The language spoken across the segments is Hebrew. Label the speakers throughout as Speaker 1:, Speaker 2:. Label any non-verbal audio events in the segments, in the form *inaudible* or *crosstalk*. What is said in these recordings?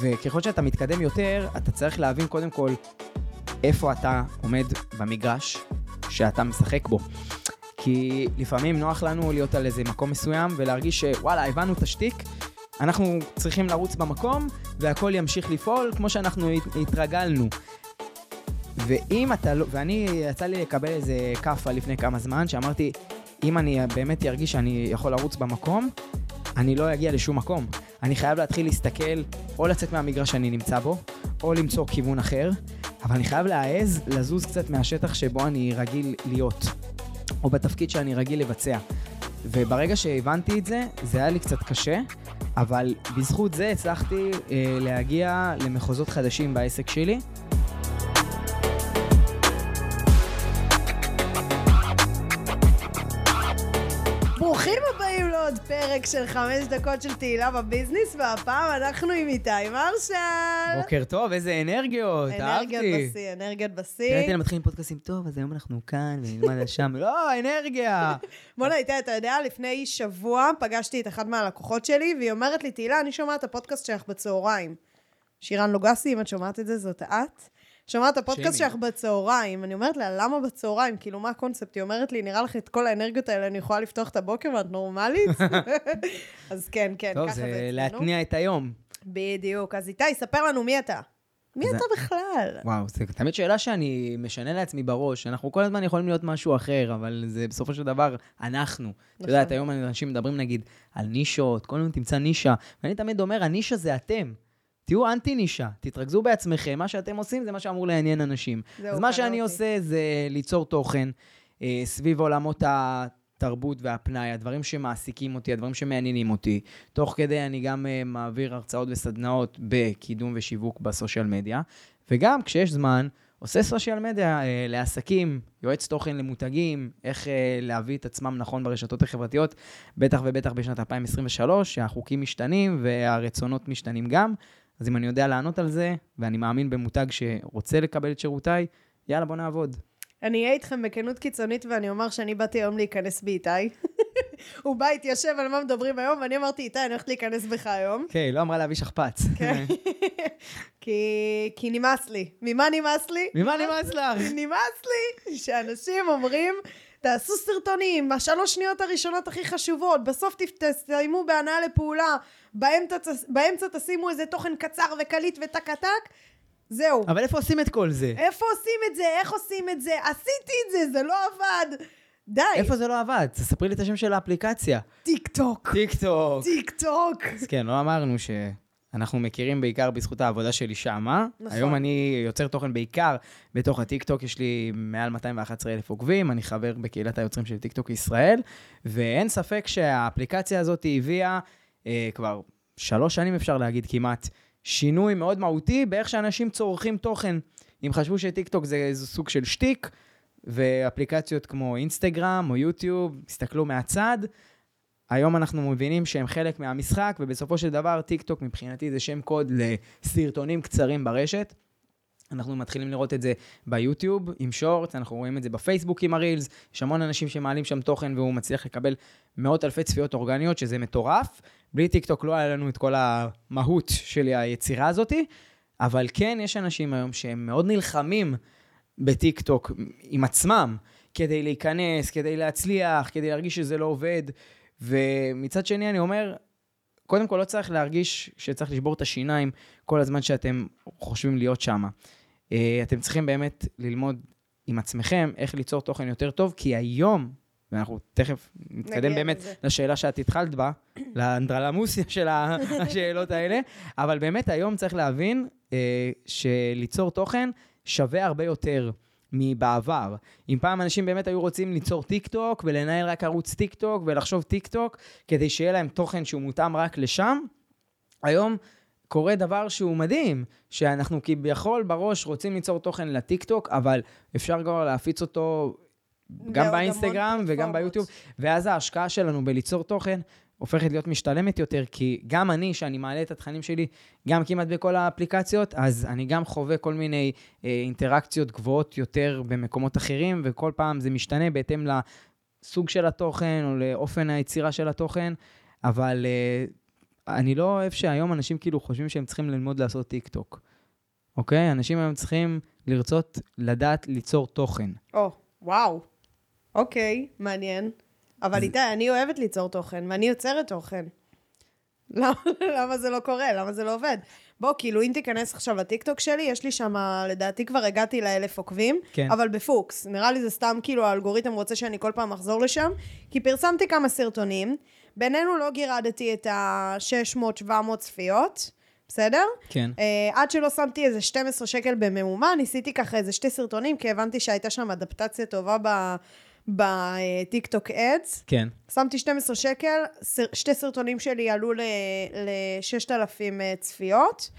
Speaker 1: וככל שאתה מתקדם יותר, אתה צריך להבין קודם כל איפה אתה עומד במגרש שאתה משחק בו. כי לפעמים נוח לנו להיות על איזה מקום מסוים ולהרגיש שוואלה, הבנו את השטיק, אנחנו צריכים לרוץ במקום והכל ימשיך לפעול כמו שאנחנו התרגלנו. ואם אתה לא, ואני, יצא לי לקבל איזה כאפה לפני כמה זמן, שאמרתי, אם אני באמת ארגיש שאני יכול לרוץ במקום, אני לא אגיע לשום מקום. אני חייב להתחיל להסתכל, או לצאת מהמגרש שאני נמצא בו, או למצוא כיוון אחר, אבל אני חייב להעז לזוז קצת מהשטח שבו אני רגיל להיות, או בתפקיד שאני רגיל לבצע. וברגע שהבנתי את זה, זה היה לי קצת קשה, אבל בזכות זה הצלחתי אה, להגיע למחוזות חדשים בעסק שלי.
Speaker 2: ברוכים הבאים לעוד פרק של חמש דקות של תהילה בביזנס, והפעם אנחנו עם איתי מרשל.
Speaker 1: בוקר טוב, איזה אנרגיות, אהבתי.
Speaker 2: אנרגיות בשיא, אנרגיות בשיא.
Speaker 1: הייתי מתחילים פודקאסים, טוב, אז היום אנחנו כאן, ונלמד שם, לא, אנרגיה. *laughs*
Speaker 2: בוא'נה, איתי, אתה יודע, לפני שבוע פגשתי את אחד מהלקוחות שלי, והיא אומרת לי, תהילה, אני שומעת את הפודקאסט שלך בצהריים. שירן לוגסי, אם את שומעת את זה, זאת את. שומעת את הפודקאסט שלך בצהריים, אני אומרת לה, למה בצהריים? כאילו, מה הקונספט? היא אומרת לי, נראה לך את כל האנרגיות האלה, אני יכולה לפתוח את הבוקר ואת נורמלית? *laughs* אז כן, כן,
Speaker 1: ככה זה אצלנו. טוב, זה להתניע את היום.
Speaker 2: בדיוק. אז איתי, ספר לנו מי אתה. מי אתה בכלל?
Speaker 1: וואו, זו תמיד שאלה שאני משנה לעצמי בראש. אנחנו כל הזמן יכולים להיות משהו אחר, אבל זה בסופו של דבר אנחנו. את יודעת, נכון. היום אנשים מדברים נגיד על נישות, כל הזמן תמצא נישה, ואני תמיד אומר, הנישה זה אתם. תהיו אנטי נישה, תתרכזו בעצמכם, מה שאתם עושים זה מה שאמור לעניין אנשים. אז מה שאני אותי. עושה זה ליצור תוכן אה, סביב עולמות התרבות והפנאי, הדברים שמעסיקים אותי, הדברים שמעניינים אותי. תוך כדי אני גם אה, מעביר הרצאות וסדנאות בקידום ושיווק בסושיאל מדיה, וגם כשיש זמן, עושה סושיאל מדיה אה, לעסקים, יועץ תוכן למותגים, איך אה, להביא את עצמם נכון ברשתות החברתיות, בטח ובטח בשנת 2023, שהחוקים משתנים והרצונות משתנים גם. אז אם אני יודע לענות על זה, ואני מאמין במותג שרוצה לקבל את שירותיי, יאללה, בוא נעבוד.
Speaker 2: אני אהיה איתכם בכנות קיצונית, ואני אומר שאני באתי היום להיכנס באיתי. *laughs* הוא בא, התיישב על מה מדברים היום, ואני אמרתי, איתי, אני הולכת להיכנס בך היום.
Speaker 1: כן, היא לא אמרה להביא שכפ"ץ. כן. *laughs*
Speaker 2: כי, כי נמאס לי. ממה נמאס לי?
Speaker 1: ממה נמאס לך? *laughs*
Speaker 2: נמאס לי שאנשים אומרים, תעשו סרטונים, השלוש שניות הראשונות הכי חשובות, בסוף תסיימו בהנאה לפעולה, באמצע, באמצע תשימו איזה תוכן קצר וקליט וטק טק, זהו.
Speaker 1: אבל איפה עושים את כל זה?
Speaker 2: איפה עושים את זה? איך עושים את זה? עשיתי את זה, זה לא עבד. די.
Speaker 1: איפה זה לא עבד? תספרי לי את השם של האפליקציה.
Speaker 2: טיק טוק.
Speaker 1: טיק טוק.
Speaker 2: טיק טוק.
Speaker 1: אז כן, לא אמרנו ש... אנחנו מכירים בעיקר בזכות העבודה שלי שמה. נכון. היום אני יוצר תוכן בעיקר בתוך הטיקטוק, יש לי מעל 211 אלף עוקבים, אני חבר בקהילת היוצרים של טיקטוק ישראל, ואין ספק שהאפליקציה הזאת הביאה אה, כבר שלוש שנים אפשר להגיד כמעט, שינוי מאוד מהותי באיך שאנשים צורכים תוכן. אם חשבו שטיקטוק זה איזה סוג של שטיק, ואפליקציות כמו אינסטגרם או יוטיוב, הסתכלו מהצד, היום אנחנו מבינים שהם חלק מהמשחק, ובסופו של דבר טיק טוק מבחינתי זה שם קוד לסרטונים קצרים ברשת. אנחנו מתחילים לראות את זה ביוטיוב עם שורט, אנחנו רואים את זה בפייסבוק עם הרילס, יש המון אנשים שמעלים שם תוכן והוא מצליח לקבל מאות אלפי צפיות אורגניות, שזה מטורף. בלי טיק טוק לא היה לנו את כל המהות של היצירה הזאתי, אבל כן, יש אנשים היום שהם מאוד נלחמים בטיק טוק עם עצמם, כדי להיכנס, כדי להצליח, כדי להרגיש שזה לא עובד. ומצד שני, אני אומר, קודם כל לא צריך להרגיש שצריך לשבור את השיניים כל הזמן שאתם חושבים להיות שם. אה, אתם צריכים באמת ללמוד עם עצמכם איך ליצור תוכן יותר טוב, כי היום, ואנחנו תכף נתקדם באמת בזה. לשאלה שאת התחלת בה, לאנדרלמוסיה של *laughs* השאלות האלה, אבל באמת היום צריך להבין אה, שליצור תוכן שווה הרבה יותר. מבעבר. אם פעם אנשים באמת היו רוצים ליצור טיק טוק ולנהל רק ערוץ טיק טוק ולחשוב טיק טוק כדי שיהיה להם תוכן שהוא מותאם רק לשם, היום קורה דבר שהוא מדהים, שאנחנו כביכול בראש רוצים ליצור תוכן לטיק טוק, אבל אפשר כבר להפיץ אותו גם באינסטגרם וגם ביוטיוב, ואז ההשקעה שלנו בליצור תוכן הופכת להיות משתלמת יותר, כי גם אני, שאני מעלה את התכנים שלי, גם כמעט בכל האפליקציות, אז אני גם חווה כל מיני אה, אינטראקציות גבוהות יותר במקומות אחרים, וכל פעם זה משתנה בהתאם לסוג של התוכן או לאופן היצירה של התוכן, אבל אה, אני לא אוהב שהיום אנשים כאילו חושבים שהם צריכים ללמוד לעשות טיק טוק. אוקיי? אנשים היום צריכים לרצות לדעת ליצור תוכן.
Speaker 2: או, וואו. אוקיי, מעניין. אבל איתי, אני אוהבת ליצור תוכן, ואני יוצרת תוכן. *laughs* למה, למה זה לא קורה? למה זה לא עובד? בוא, כאילו, אם תיכנס עכשיו לטיקטוק שלי, יש לי שם, לדעתי כבר הגעתי לאלף עוקבים,
Speaker 1: כן.
Speaker 2: אבל בפוקוס. נראה לי זה סתם, כאילו, האלגוריתם רוצה שאני כל פעם אחזור לשם, כי פרסמתי כמה סרטונים, בינינו לא גירדתי את ה-600-700 צפיות, בסדר?
Speaker 1: כן.
Speaker 2: Uh, עד שלא שמתי איזה 12 שקל בממומן, ניסיתי ככה איזה שתי סרטונים, כי הבנתי שהייתה שם אדפטציה טובה בטיקטוק אדס.
Speaker 1: כן.
Speaker 2: שמתי 12 שקל, שתי סרטונים שלי עלו ל-6,000 ל- צפיות,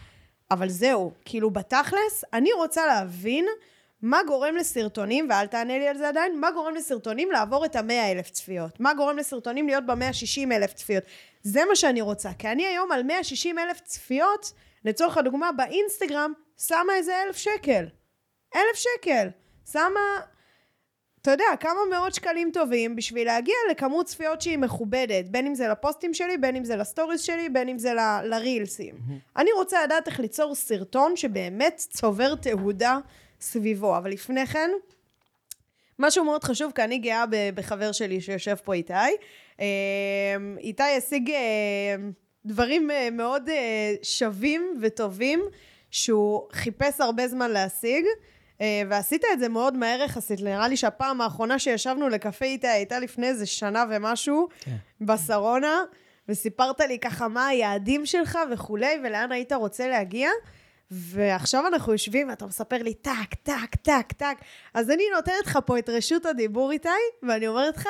Speaker 2: אבל זהו, כאילו בתכלס, אני רוצה להבין מה גורם לסרטונים, ואל תענה לי על זה עדיין, מה גורם לסרטונים לעבור את ה-100 אלף צפיות? מה גורם לסרטונים להיות ב-160 אלף צפיות? זה מה שאני רוצה, כי אני היום על 160 אלף צפיות, לצורך הדוגמה, באינסטגרם, שמה איזה אלף שקל. אלף שקל. שמה, אתה יודע, כמה מאות שקלים טובים בשביל להגיע לכמות צפיות שהיא מכובדת, בין אם זה לפוסטים שלי, בין אם זה לסטוריז שלי, בין אם זה ל- לרילסים. אני רוצה לדעת איך ליצור סרטון שבאמת צובר תהודה סביבו, אבל לפני כן, משהו מאוד חשוב, כי אני גאה בחבר שלי שיושב פה איתי. אה, איתי השיג אה, דברים אה, מאוד שווים וטובים שהוא חיפש הרבה זמן להשיג. אה, ועשית את זה מאוד מהר יחסית, נראה לי שהפעם האחרונה שישבנו לקפה איתה הייתה לפני איזה שנה ומשהו,
Speaker 1: כן.
Speaker 2: בשרונה, וסיפרת לי ככה מה היעדים שלך וכולי, ולאן היית רוצה להגיע. ועכשיו אנחנו יושבים ואתה מספר לי טק, טק, טק, טק. אז אני נותנת לך פה את רשות הדיבור איתי, ואני אומרת לך,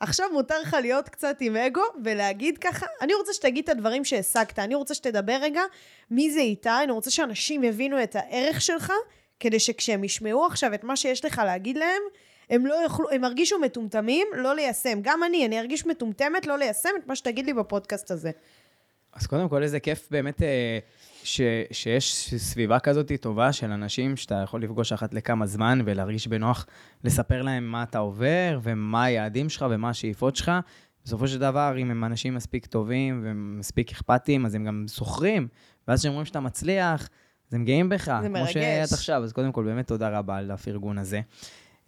Speaker 2: עכשיו מותר לך להיות קצת עם אגו ולהגיד ככה, אני רוצה שתגיד את הדברים שהשגת, אני רוצה שתדבר רגע מי זה איתי, אני רוצה שאנשים יבינו את הערך שלך, כדי שכשהם ישמעו עכשיו את מה שיש לך להגיד להם, הם לא יוכלו, הם ירגישו מטומטמים לא ליישם. גם אני, אני ארגיש מטומטמת לא ליישם את מה שתגיד לי בפודקאסט הזה.
Speaker 1: אז קודם כל, איזה כיף באמת אה, ש, שיש סביבה כזאת טובה של אנשים שאתה יכול לפגוש אחת לכמה זמן ולהרגיש בנוח לספר להם מה אתה עובר ומה היעדים שלך ומה השאיפות שלך. בסופו של דבר, אם הם אנשים מספיק טובים ומספיק אכפתיים, אז הם גם זוכרים, ואז כשהם רואים שאתה מצליח, אז הם גאים בך.
Speaker 2: זה מרגש.
Speaker 1: כמו שאת עכשיו, אז קודם כל, באמת תודה רבה על הפרגון הזה.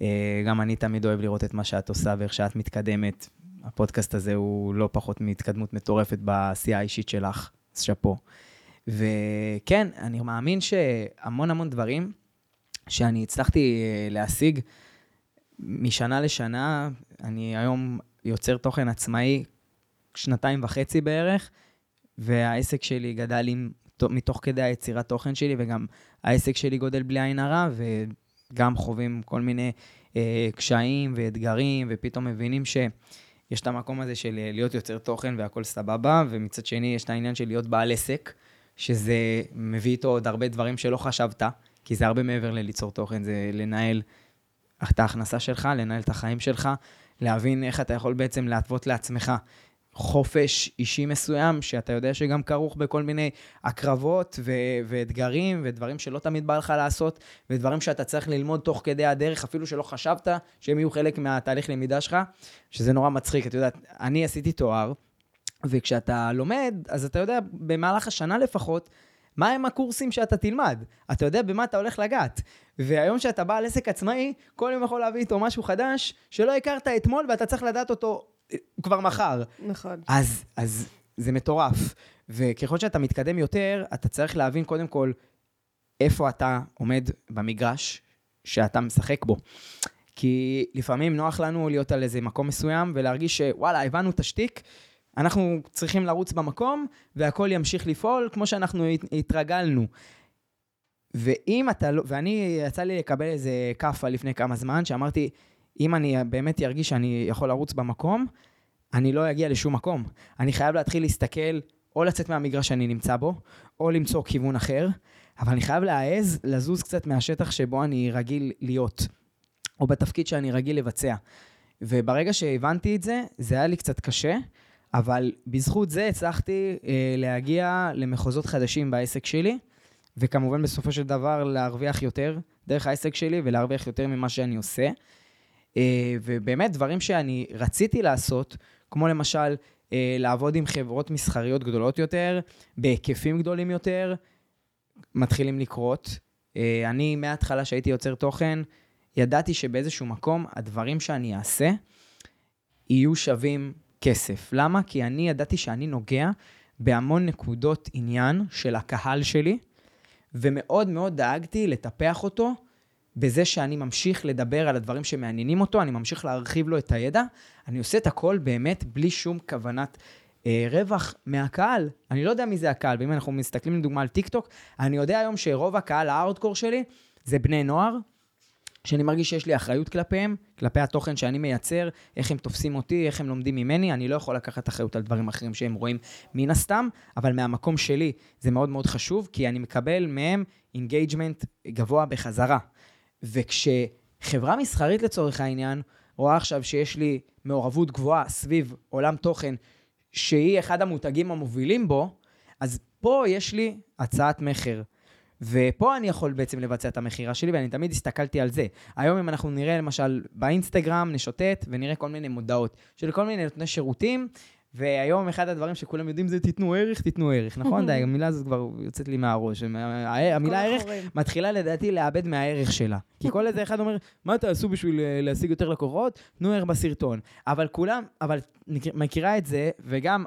Speaker 1: אה, גם אני תמיד אוהב לראות את מה שאת עושה ואיך שאת מתקדמת. הפודקאסט הזה הוא לא פחות מהתקדמות מטורפת בעשייה האישית שלך, אז שאפו. וכן, אני מאמין שהמון המון דברים שאני הצלחתי אה, להשיג משנה לשנה, אני היום יוצר תוכן עצמאי שנתיים וחצי בערך, והעסק שלי גדל עם, מתוך כדי היצירת תוכן שלי, וגם העסק שלי גודל בלי עין הרע, וגם חווים כל מיני אה, קשיים ואתגרים, ופתאום מבינים ש... יש את המקום הזה של אה, להיות יוצר תוכן והכל סבבה, ומצד שני יש את העניין של להיות בעל עסק, שזה מביא איתו עוד הרבה דברים שלא חשבת, כי זה הרבה מעבר לליצור תוכן, זה לנהל את ההכנסה שלך, לנהל את החיים שלך, להבין איך אתה יכול בעצם להתוות לעצמך חופש אישי מסוים, שאתה יודע שגם כרוך בכל מיני הקרבות ו- ואתגרים ודברים שלא תמיד בא לך לעשות, ודברים שאתה צריך ללמוד תוך כדי הדרך, אפילו שלא חשבת שהם יהיו חלק מהתהליך למידה שלך, שזה נורא מצחיק. את יודעת, אני עשיתי תואר, וכשאתה לומד, אז אתה יודע, במהלך השנה לפחות, מה הם הקורסים שאתה תלמד? אתה יודע במה אתה הולך לגעת. והיום שאתה בעל עסק עצמאי, כל יום יכול להביא איתו משהו חדש שלא הכרת אתמול ואתה צריך לדעת אותו כבר מחר.
Speaker 2: נכון.
Speaker 1: אז, אז זה מטורף. וככל שאתה מתקדם יותר, אתה צריך להבין קודם כל איפה אתה עומד במגרש שאתה משחק בו. כי לפעמים נוח לנו להיות על איזה מקום מסוים ולהרגיש שוואלה, הבנו את השטיק, אנחנו צריכים לרוץ במקום והכל ימשיך לפעול כמו שאנחנו הת- התרגלנו. ואם אתה לא, ואני, יצא לי לקבל איזה כאפה לפני כמה זמן, שאמרתי, אם אני באמת ארגיש שאני יכול לרוץ במקום, אני לא אגיע לשום מקום. אני חייב להתחיל להסתכל, או לצאת מהמגרש שאני נמצא בו, או למצוא כיוון אחר, אבל אני חייב להעז לזוז קצת מהשטח שבו אני רגיל להיות, או בתפקיד שאני רגיל לבצע. וברגע שהבנתי את זה, זה היה לי קצת קשה, אבל בזכות זה הצלחתי אה, להגיע למחוזות חדשים בעסק שלי, וכמובן בסופו של דבר להרוויח יותר דרך העסק שלי ולהרוויח יותר ממה שאני עושה. אה, ובאמת דברים שאני רציתי לעשות, כמו למשל אה, לעבוד עם חברות מסחריות גדולות יותר, בהיקפים גדולים יותר, מתחילים לקרות. אה, אני, מההתחלה שהייתי יוצר תוכן, ידעתי שבאיזשהו מקום הדברים שאני אעשה יהיו שווים כסף. למה? כי אני ידעתי שאני נוגע בהמון נקודות עניין של הקהל שלי, ומאוד מאוד דאגתי לטפח אותו בזה שאני ממשיך לדבר על הדברים שמעניינים אותו, אני ממשיך להרחיב לו את הידע, אני עושה את הכל באמת בלי שום כוונת אה, רווח מהקהל. אני לא יודע מי זה הקהל, ואם אנחנו מסתכלים לדוגמה על טיק טוק, אני יודע היום שרוב הקהל הארדקור שלי זה בני נוער, שאני מרגיש שיש לי אחריות כלפיהם, כלפי התוכן שאני מייצר, איך הם תופסים אותי, איך הם לומדים ממני, אני לא יכול לקחת אחריות על דברים אחרים שהם רואים מן הסתם, אבל מהמקום שלי זה מאוד מאוד חשוב, כי אני מקבל מהם engagement גבוה בחזרה. וכשחברה מסחרית לצורך העניין, רואה עכשיו שיש לי מעורבות גבוהה סביב עולם תוכן, שהיא אחד המותגים המובילים בו, אז פה יש לי הצעת מכר. ופה אני יכול בעצם לבצע את המכירה שלי, ואני תמיד הסתכלתי על זה. היום אם אנחנו נראה למשל באינסטגרם, נשוטט ונראה כל מיני מודעות של כל מיני נותני שירותים, והיום אחד הדברים שכולם יודעים זה תיתנו ערך, תיתנו ערך, נכון? די, *laughs* המילה הזאת כבר יוצאת לי מהראש. המילה ערך מתחילה לדעתי לאבד מהערך שלה. כי כל איזה אחד אומר, מה תעשו בשביל אה, להשיג יותר לקוחות? תנו ערך בסרטון. אבל כולם, אבל מכירה את זה, וגם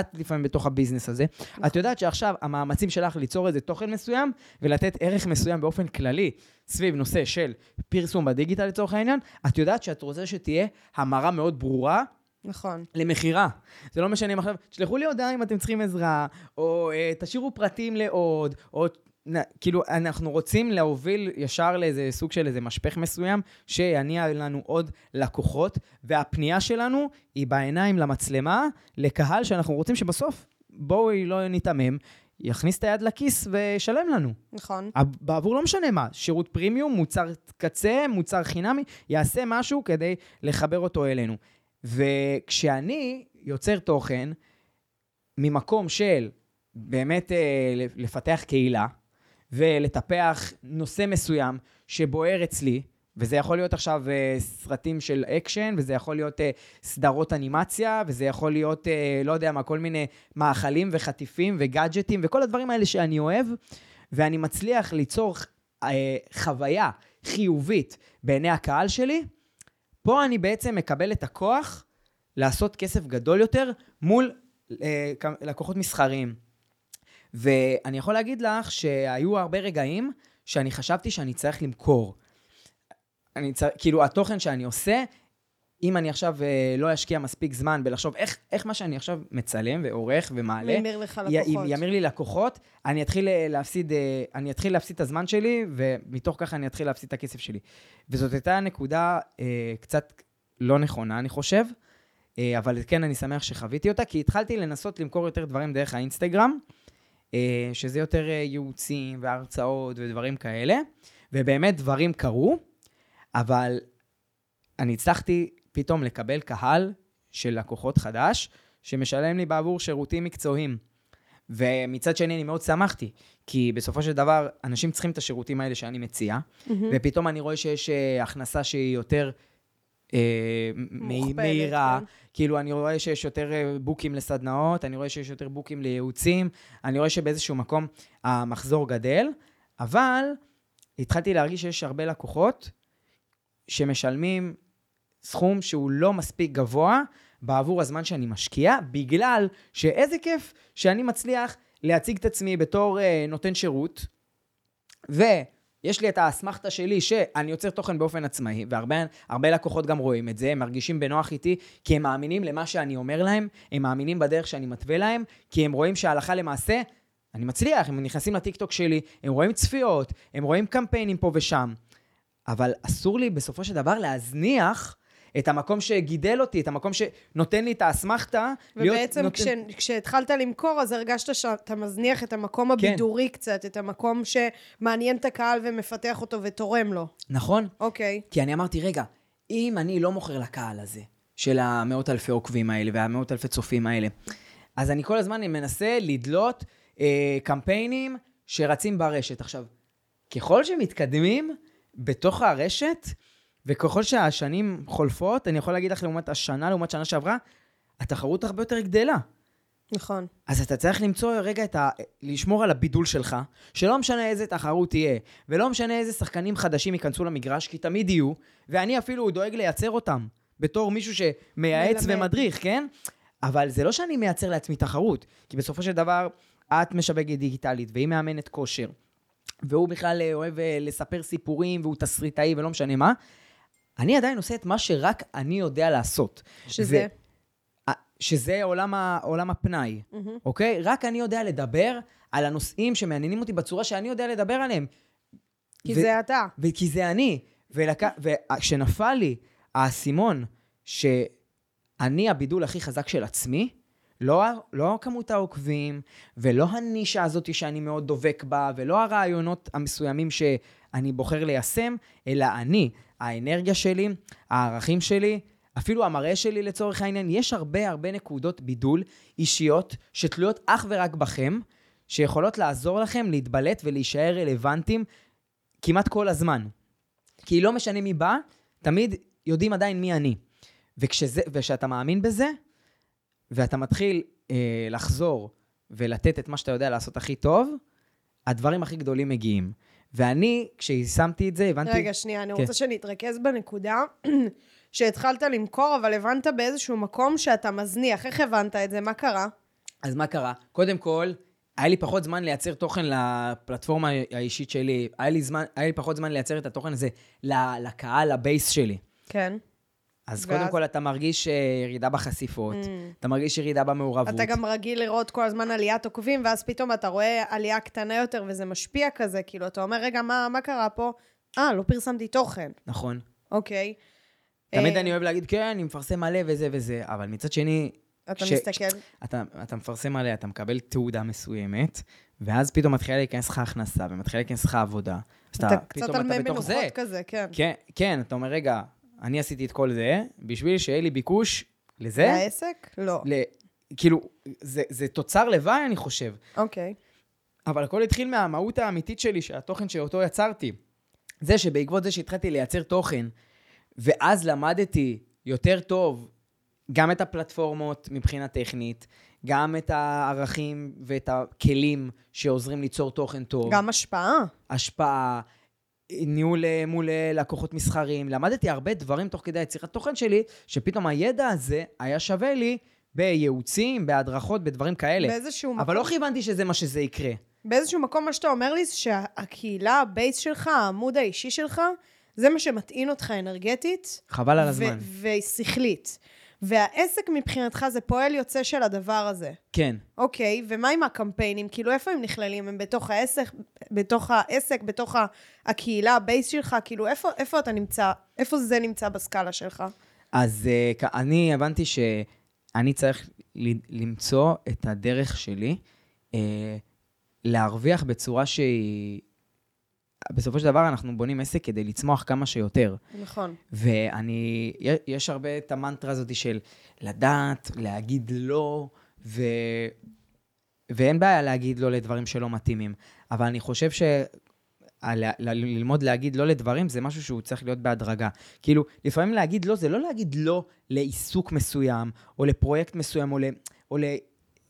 Speaker 1: את לפעמים בתוך הביזנס הזה, נכון. את יודעת שעכשיו המאמצים שלך ליצור איזה תוכן מסוים ולתת ערך מסוים באופן כללי סביב נושא של פרסום בדיגיטל לצורך העניין, את יודעת שאת רוצה שתהיה המרה מאוד ברורה
Speaker 2: נכון.
Speaker 1: למכירה. זה לא משנה אם עכשיו, תשלחו לי הודעה אם אתם צריכים עזרה, או uh, תשאירו פרטים לעוד, או נ, כאילו, אנחנו רוצים להוביל ישר לאיזה סוג של איזה משפך מסוים, שיניע לנו עוד לקוחות, והפנייה שלנו היא בעיניים למצלמה, לקהל שאנחנו רוצים שבסוף, בואו לא ניתמם, יכניס את היד לכיס וישלם לנו.
Speaker 2: נכון.
Speaker 1: בעבור לא משנה מה, שירות פרימיום, מוצר קצה, מוצר חינמי, יעשה משהו כדי לחבר אותו אלינו. וכשאני יוצר תוכן ממקום של באמת אה, לפתח קהילה ולטפח נושא מסוים שבוער אצלי, וזה יכול להיות עכשיו אה, סרטים של אקשן, וזה יכול להיות אה, סדרות אנימציה, וזה יכול להיות, אה, לא יודע מה, כל מיני מאכלים וחטיפים וגאדג'טים, וכל הדברים האלה שאני אוהב, ואני מצליח ליצור uh, חוויה חיובית בעיני הקהל שלי, פה אני בעצם מקבל את הכוח לעשות כסף גדול יותר מול אה, לקוחות מסחריים. ואני יכול להגיד לך שהיו הרבה רגעים שאני חשבתי שאני צריך למכור. אני צר... כאילו, התוכן שאני עושה, אם אני עכשיו אה, לא אשקיע מספיק זמן בלחשוב איך, איך מה שאני עכשיו מצלם ועורך ומעלה,
Speaker 2: ימיר לך לקוחות.
Speaker 1: ימיר לי לקוחות, אני אתחיל אה, להפסיד, אה, אני אתחיל להפסיד את הזמן שלי, ומתוך ככה אני אתחיל להפסיד את הכסף שלי. וזאת הייתה נקודה אה, קצת לא נכונה, אני חושב, אה, אבל כן, אני שמח שחוויתי אותה, כי התחלתי לנסות למכור יותר דברים דרך האינסטגרם, אה, שזה יותר ייעוצים והרצאות ודברים כאלה, ובאמת דברים קרו, אבל אני הצלחתי פתאום לקבל קהל של לקוחות חדש, שמשלם לי בעבור שירותים מקצועיים. ומצד שני, אני מאוד שמחתי, כי בסופו של דבר, אנשים צריכים את השירותים האלה שאני מציע, mm-hmm. ופתאום אני רואה שיש הכנסה שהיא יותר אה, מהירה. כן. כאילו, אני רואה שיש יותר אה, בוקים לסדנאות, אני רואה שיש יותר בוקים לייעוצים, אני רואה שבאיזשהו מקום המחזור גדל, אבל התחלתי להרגיש שיש הרבה לקוחות שמשלמים סכום שהוא לא מספיק גבוה בעבור הזמן שאני משקיע, בגלל שאיזה כיף שאני מצליח להציג את עצמי בתור אה, נותן שירות, ו... יש לי את האסמכתה שלי שאני יוצר תוכן באופן עצמאי, והרבה לקוחות גם רואים את זה, הם מרגישים בנוח איתי, כי הם מאמינים למה שאני אומר להם, הם מאמינים בדרך שאני מתווה להם, כי הם רואים שהלכה למעשה, אני מצליח, הם נכנסים לטיקטוק שלי, הם רואים צפיות, הם רואים קמפיינים פה ושם. אבל אסור לי בסופו של דבר להזניח את המקום שגידל אותי, את המקום שנותן לי את האסמכתה.
Speaker 2: ובעצם נותן... כש, כשהתחלת למכור, אז הרגשת שאתה מזניח את המקום כן. הבידורי כן. קצת, את המקום שמעניין את הקהל ומפתח אותו ותורם לו.
Speaker 1: נכון.
Speaker 2: אוקיי.
Speaker 1: כי אני אמרתי, רגע, אם אני לא מוכר לקהל הזה, של המאות אלפי עוקבים האלה והמאות אלפי צופים האלה, אז אני כל הזמן מנסה לדלות אה, קמפיינים שרצים ברשת. עכשיו, ככל שמתקדמים בתוך הרשת, וככל שהשנים חולפות, אני יכול להגיד לך לעומת השנה, לעומת שנה שעברה, התחרות הרבה יותר גדלה.
Speaker 2: נכון.
Speaker 1: אז אתה צריך למצוא רגע את ה... לשמור על הבידול שלך, שלא משנה איזה תחרות תהיה, ולא משנה איזה שחקנים חדשים ייכנסו למגרש, כי תמיד יהיו, ואני אפילו דואג לייצר אותם, בתור מישהו שמייעץ
Speaker 2: מלמד.
Speaker 1: ומדריך, כן? אבל זה לא שאני מייצר לעצמי תחרות, כי בסופו של דבר, את משווקת דיגיטלית, והיא מאמנת כושר, והוא בכלל אה, אוהב אה, לספר סיפורים, והוא תסריטאי ולא משנה מה. אני עדיין עושה את מה שרק אני יודע לעשות.
Speaker 2: שזה?
Speaker 1: שזה עולם, ה- עולם הפנאי, אוקיי? רק אני יודע לדבר על הנושאים שמעניינים אותי בצורה שאני יודע לדבר עליהם.
Speaker 2: כי
Speaker 1: ו-
Speaker 2: זה אתה.
Speaker 1: וכי זה אני. וכשנפל לי האסימון שאני הבידול הכי חזק של עצמי, לא, לא כמות העוקבים, ולא הנישה הזאת שאני מאוד דבק בה, ולא הרעיונות המסוימים שאני בוחר ליישם, אלא אני, האנרגיה שלי, הערכים שלי, אפילו המראה שלי לצורך העניין. יש הרבה הרבה נקודות בידול אישיות שתלויות אך ורק בכם, שיכולות לעזור לכם להתבלט ולהישאר רלוונטיים כמעט כל הזמן. כי לא משנה מי בא, תמיד יודעים עדיין מי אני. וכשזה, וכשאתה מאמין בזה, ואתה מתחיל אה, לחזור ולתת את מה שאתה יודע לעשות הכי טוב, הדברים הכי גדולים מגיעים. ואני, כשיישמתי את זה, הבנתי...
Speaker 2: רגע, שנייה, אני
Speaker 1: כן.
Speaker 2: רוצה שנתרכז בנקודה *clears throat* שהתחלת למכור, אבל הבנת באיזשהו מקום שאתה מזניח. איך הבנת את זה? מה קרה?
Speaker 1: אז מה קרה? קודם כל, היה לי פחות זמן לייצר תוכן לפלטפורמה האישית שלי. היה לי, זמן, היה לי פחות זמן לייצר את התוכן הזה לקהל, לבייס שלי.
Speaker 2: כן.
Speaker 1: אז
Speaker 2: ואז?
Speaker 1: קודם כל אתה מרגיש אה, ירידה בחשיפות, אתה מרגיש ירידה במעורבות.
Speaker 2: Mm. אתה גם רגיל לראות כל הזמן עליית עוקבים, ואז פתאום אתה רואה עלייה קטנה יותר, וזה משפיע כזה, כאילו, אתה אומר, רגע, מה, מה קרה פה? אה, לא פרסמתי תוכן.
Speaker 1: נכון.
Speaker 2: אוקיי.
Speaker 1: תמיד
Speaker 2: אה,
Speaker 1: אני אוהב להגיד, כן, אני מפרסם מלא וזה וזה, אבל מצד שני,
Speaker 2: אתה
Speaker 1: ש-
Speaker 2: מסתכל.
Speaker 1: אתה, אתה מפרסם מלא, אתה מקבל תעודה מסוימת, ואז פתאום מתחילה להיכנס לך הכנסה, ומתחילה להיכנס לך עבודה. אז
Speaker 2: אתה קצת על
Speaker 1: אתה
Speaker 2: מי. מנוחות כזה, כן.
Speaker 1: כן, כן, אתה אומר, רגע, אני עשיתי את כל זה, בשביל שיהיה לי ביקוש לזה,
Speaker 2: והעסק? לא.
Speaker 1: ל... כאילו, זה, זה תוצר לוואי, אני חושב.
Speaker 2: אוקיי.
Speaker 1: אבל הכל התחיל מהמהות האמיתית שלי, של התוכן שאותו יצרתי. זה שבעקבות זה שהתחלתי לייצר תוכן, ואז למדתי יותר טוב גם את הפלטפורמות מבחינה טכנית, גם את הערכים ואת הכלים שעוזרים ליצור תוכן טוב.
Speaker 2: גם השפעה.
Speaker 1: השפעה, ניהול אה, מול אה, לקוחות מסחריים. למדתי הרבה דברים תוך כדי יצירת תוכן שלי, שפתאום הידע הזה היה שווה לי בייעוצים, בהדרכות, בדברים כאלה.
Speaker 2: באיזשהו מקום...
Speaker 1: אבל לא כיוונתי שזה מה שזה יקרה.
Speaker 2: באיזשהו מקום מה שאתה אומר לי זה שהקהילה, ה base שלך, העמוד האישי שלך, זה מה שמטעין אותך אנרגטית.
Speaker 1: חבל על הזמן.
Speaker 2: ושכלית. והעסק מבחינתך זה פועל יוצא של הדבר הזה.
Speaker 1: כן.
Speaker 2: אוקיי, ומה עם הקמפיינים? כאילו, איפה הם נכללים? הם בתוך העסק, בתוך העסק, בתוך הקהילה, ה base שלך? כאילו, איפה, איפה אתה נמצא? איפה זה נמצא בסקאלה שלך?
Speaker 1: אז כ- אני הבנתי שאני צריך למצוא את הדרך שלי uh, להרוויח בצורה שהיא... בסופו של דבר אנחנו בונים עסק כדי לצמוח כמה שיותר.
Speaker 2: נכון.
Speaker 1: ואני, יש הרבה את המנטרה הזאת של לדעת, להגיד לא, ו... ואין בעיה להגיד לא לדברים שלא מתאימים. אבל אני חושב ש... ל- ל- ללמוד להגיד לא לדברים זה משהו שהוא צריך להיות בהדרגה. כאילו, לפעמים להגיד לא זה לא להגיד לא לעיסוק מסוים, או לפרויקט מסוים, או, ל... או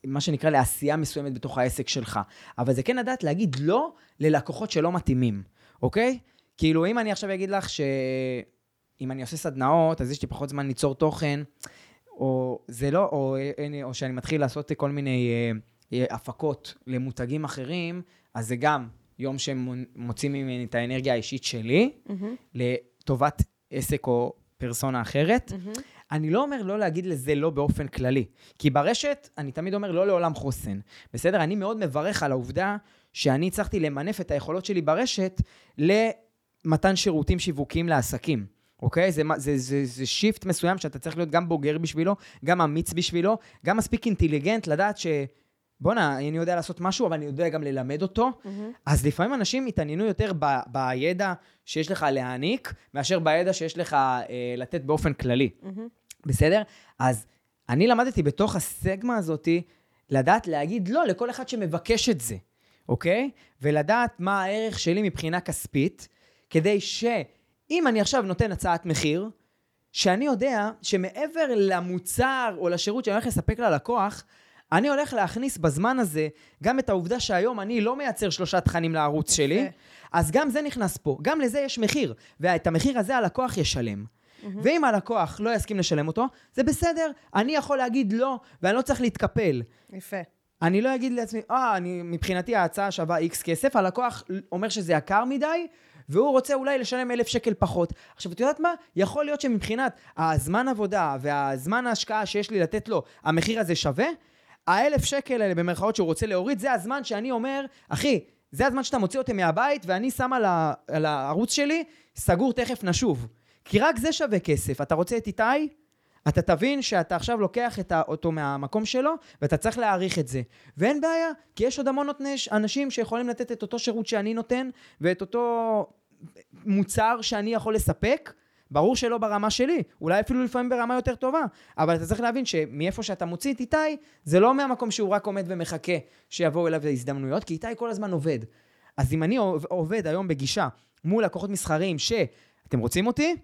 Speaker 1: למה שנקרא לעשייה מסוימת בתוך העסק שלך. אבל זה כן לדעת להגיד לא ללקוחות שלא מתאימים, אוקיי? כאילו, אם אני עכשיו אגיד לך ש... אם אני עושה סדנאות, אז יש לי פחות זמן ליצור תוכן, או זה לא, או, או, שאני מתחיל לעשות כל מיני אה, אה, הפקות למותגים אחרים, אז זה גם יום שמוציא ממני את האנרגיה האישית שלי, לטובת עסק או פרסונה אחרת. אני לא אומר לא להגיד לזה לא באופן כללי, כי ברשת, אני תמיד אומר לא לעולם חוסן. בסדר? אני מאוד מברך על העובדה שאני הצלחתי למנף את היכולות שלי ברשת למתן שירותים שיווקיים לעסקים. אוקיי? זה, זה, זה, זה שיפט מסוים שאתה צריך להיות גם בוגר בשבילו, גם אמיץ בשבילו, גם מספיק אינטליגנט לדעת ש... בואנה, אני יודע לעשות משהו, אבל אני יודע גם ללמד אותו. אז לפעמים אנשים מתעניינו יותר ב, בידע שיש לך להעניק, מאשר בידע שיש לך אה, לתת באופן כללי. בסדר? אז אני למדתי בתוך הסגמה הזאתי, לדעת להגיד לא לכל אחד שמבקש את זה, אוקיי? ולדעת מה הערך שלי מבחינה כספית, כדי שאם אני עכשיו נותן הצעת מחיר, שאני יודע שמעבר למוצר או לשירות שאני הולך לספק ללקוח, אני הולך להכניס בזמן הזה גם את העובדה שהיום אני לא מייצר שלושה תכנים לערוץ שלי, אז גם זה נכנס פה. גם לזה יש מחיר, ואת המחיר הזה הלקוח ישלם. ואם הלקוח לא יסכים לשלם אותו, זה בסדר, אני יכול להגיד לא, ואני לא צריך להתקפל.
Speaker 2: יפה.
Speaker 1: אני לא אגיד לעצמי, אה, אני, מבחינתי ההצעה שווה איקס כסף, הלקוח אומר שזה יקר מדי, והוא רוצה אולי לשלם אלף שקל פחות. עכשיו, את יודעת מה? יכול להיות שמבחינת הזמן עבודה והזמן ההשקעה שיש לי לתת לו, המחיר הזה שווה? האלף שקל האלה, במרכאות, שהוא רוצה להוריד, זה הזמן שאני אומר, אחי, זה הזמן שאתה מוציא אותי מהבית, ואני שם על, ה, על הערוץ שלי, סגור, תכף נשוב. כי רק זה שווה כסף. אתה רוצה את איתי? אתה תבין שאתה עכשיו לוקח את אותו מהמקום שלו, ואתה צריך להעריך את זה. ואין בעיה, כי יש עוד המון נותני אנשים שיכולים לתת את אותו שירות שאני נותן, ואת אותו מוצר שאני יכול לספק. ברור שלא ברמה שלי, אולי אפילו לפעמים ברמה יותר טובה, אבל אתה צריך להבין שמאיפה שאתה מוציא את איתי, זה לא מהמקום שהוא רק עומד ומחכה שיבואו אליו הזדמנויות, כי איתי כל הזמן עובד. אז אם אני עובד היום בגישה מול לקוחות מסחריים שאתם רוצים אותי,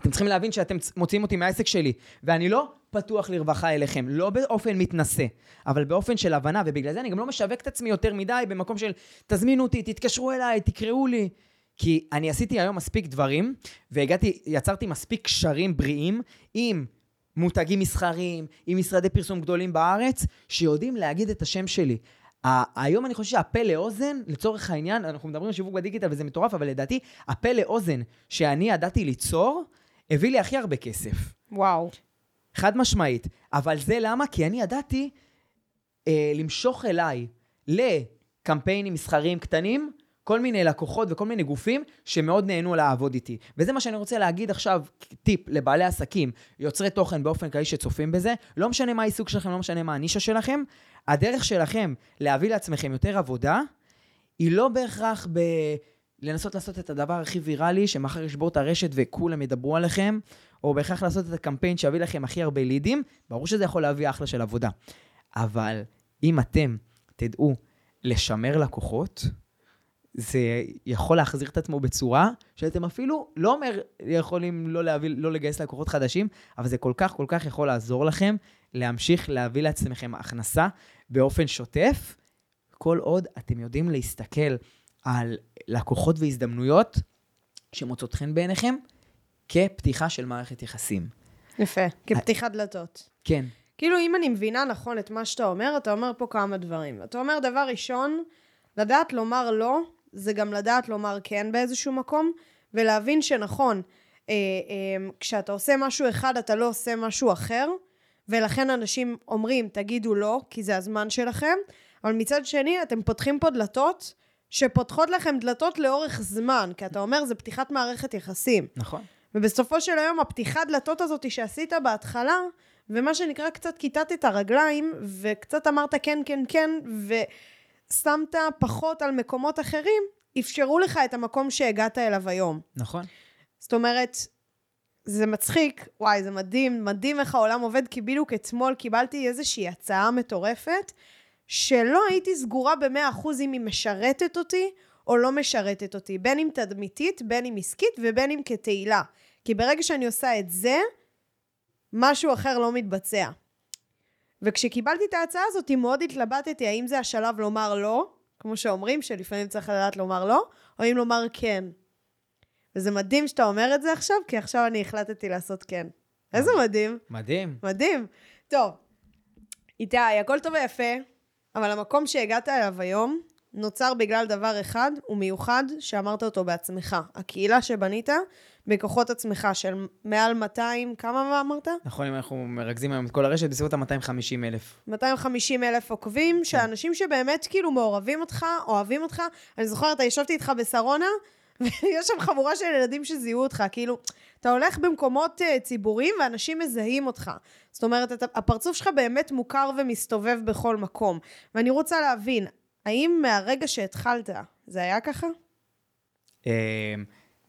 Speaker 1: אתם צריכים להבין שאתם מוציאים אותי מהעסק שלי, ואני לא פתוח לרווחה אליכם, לא באופן מתנשא, אבל באופן של הבנה, ובגלל זה אני גם לא משווק את עצמי יותר מדי במקום של תזמינו אותי, תתקשרו אליי, תקראו לי. כי אני עשיתי היום מספיק דברים, והגעתי, יצרתי מספיק קשרים בריאים עם מותגים מסחריים, עם משרדי פרסום גדולים בארץ, שיודעים להגיד את השם שלי. היום אני חושב שהפה לאוזן, לצורך העניין, אנחנו מדברים על שיווק בדיגיטל וזה מטורף, אבל לדעתי, הפה לאוזן שאני ידעתי ליצור, הביא לי הכי הרבה כסף.
Speaker 2: וואו.
Speaker 1: חד משמעית. אבל זה למה? כי אני ידעתי אה, למשוך אליי לקמפיינים מסחריים קטנים, כל מיני לקוחות וכל מיני גופים שמאוד נהנו לעבוד איתי. וזה מה שאני רוצה להגיד עכשיו, טיפ לבעלי עסקים, יוצרי תוכן באופן כללי שצופים בזה, לא משנה מה העיסוק שלכם, לא משנה מה הנישה שלכם, הדרך שלכם להביא לעצמכם יותר עבודה, היא לא בהכרח ב... לנסות לעשות את הדבר הכי ויראלי, שמחר ישבור את הרשת וכולם ידברו עליכם, או בהכרח לעשות את הקמפיין שיביא לכם הכי הרבה לידים, ברור שזה יכול להביא אחלה של עבודה. אבל אם אתם תדעו לשמר לקוחות, זה יכול להחזיר את עצמו בצורה שאתם אפילו לא אומר יכולים לא, להביא, לא לגייס לקוחות חדשים, אבל זה כל כך כל כך יכול לעזור לכם להמשיך להביא לעצמכם הכנסה באופן שוטף, כל עוד אתם יודעים להסתכל על לקוחות והזדמנויות שמוצאות חן בעיניכם כפתיחה של מערכת יחסים.
Speaker 2: יפה, כפתיחת דלתות.
Speaker 1: כן.
Speaker 2: כאילו, אם אני מבינה נכון את מה שאתה אומר, אתה אומר פה כמה דברים. אתה אומר, דבר ראשון, לדעת לומר לא, זה גם לדעת לומר כן באיזשהו מקום, ולהבין שנכון, אה, אה, כשאתה עושה משהו אחד, אתה לא עושה משהו אחר, ולכן אנשים אומרים, תגידו לא, כי זה הזמן שלכם, אבל מצד שני, אתם פותחים פה דלתות שפותחות לכם דלתות לאורך זמן, כי אתה אומר, זה פתיחת מערכת יחסים.
Speaker 1: נכון.
Speaker 2: ובסופו של היום, הפתיחת דלתות הזאת שעשית בהתחלה, ומה שנקרא, קצת כיתת את הרגליים, וקצת אמרת כן, כן, כן, ושמת פחות על מקומות אחרים, אפשרו לך את המקום שהגעת אליו היום.
Speaker 1: נכון.
Speaker 2: זאת אומרת, זה מצחיק, וואי, זה מדהים, מדהים איך העולם עובד, כי בדיוק אתמול קיבלתי איזושהי הצעה מטורפת, שלא הייתי סגורה במאה אחוז אם היא משרתת אותי או לא משרתת אותי, בין אם תדמיתית, בין אם עסקית ובין אם כתהילה. כי ברגע שאני עושה את זה, משהו אחר לא מתבצע. וכשקיבלתי את ההצעה הזאת, מאוד התלבטתי האם זה השלב לומר לא, כמו שאומרים, שלפעמים צריך לדעת לומר לא, או אם לומר כן. וזה מדהים שאתה אומר את זה עכשיו, כי עכשיו אני החלטתי לעשות כן. איזה מדהים.
Speaker 1: מדהים.
Speaker 2: מדהים. טוב, איתי, הכל טוב ויפה, אבל המקום שהגעת אליו היום נוצר בגלל דבר אחד ומיוחד שאמרת אותו בעצמך. הקהילה שבנית בכוחות עצמך של מעל 200, כמה אמרת?
Speaker 1: נכון, אם אנחנו מרכזים היום את כל הרשת, בסביבות ה-250 אלף.
Speaker 2: 250 אלף עוקבים, כן. שאנשים שבאמת כאילו מעורבים אותך, אוהבים אותך. אני זוכרת, ישבתי איתך בשרונה, *laughs* ויש שם חבורה של ילדים שזיהו אותך, כאילו, אתה הולך במקומות uh, ציבוריים ואנשים מזהים אותך. זאת אומרת, הפרצוף שלך באמת מוכר ומסתובב בכל מקום. ואני רוצה להבין, האם מהרגע שהתחלת, זה היה ככה?
Speaker 1: אמ,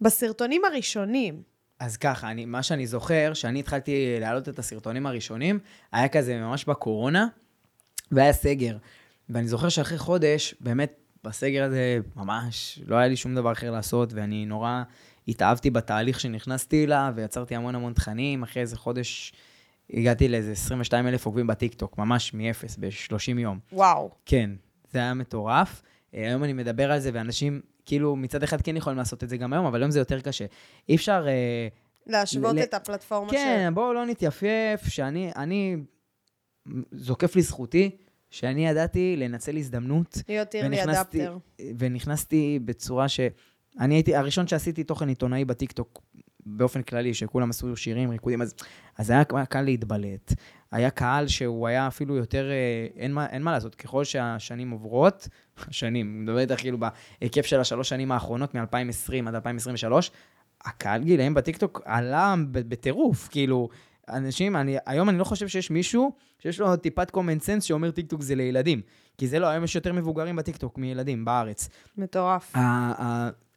Speaker 2: בסרטונים הראשונים.
Speaker 1: אז ככה, אני, מה שאני זוכר, שאני התחלתי להעלות את הסרטונים הראשונים, היה כזה ממש בקורונה, והיה סגר. ואני זוכר שאחרי חודש, באמת, בסגר הזה ממש לא היה לי שום דבר אחר לעשות, ואני נורא התאהבתי בתהליך שנכנסתי אליו, ויצרתי המון המון תכנים. אחרי איזה חודש הגעתי לאיזה 22 אלף עוקבים בטיקטוק, ממש מאפס, ב-30 יום.
Speaker 2: וואו.
Speaker 1: כן, זה היה מטורף. אה, היום אני מדבר על זה, ואנשים, כאילו, מצד אחד כן יכולים לעשות את זה גם היום, אבל היום זה יותר קשה. אי אפשר... אה,
Speaker 2: להשוות
Speaker 1: ל-
Speaker 2: את הפלטפורמה
Speaker 1: כן, בואו לא נתייפייף, שאני אני, זוקף לזכותי, שאני ידעתי לנצל הזדמנות,
Speaker 2: להיות אירלי אדפטר.
Speaker 1: ונכנסתי בצורה ש... אני הייתי, הראשון שעשיתי תוכן עיתונאי בטיקטוק, באופן כללי, שכולם עשו שירים, ריקודים, אז, אז היה קל להתבלט. היה קהל שהוא היה אפילו יותר, אה, אין מה, אין מה לעשות, ככל שהשנים עוברות, *laughs* השנים, אני מדבר איתך כאילו בהיקף של השלוש שנים האחרונות, מ-2020 עד 2023, הקהל גילאים בטיקטוק עלה בטירוף, כאילו, אנשים, אני, היום אני לא חושב שיש מישהו שיש לו טיפת common sense שאומר טיקטוק זה לילדים. כי זה לא, היום יש יותר מבוגרים בטיקטוק מילדים בארץ.
Speaker 2: מטורף.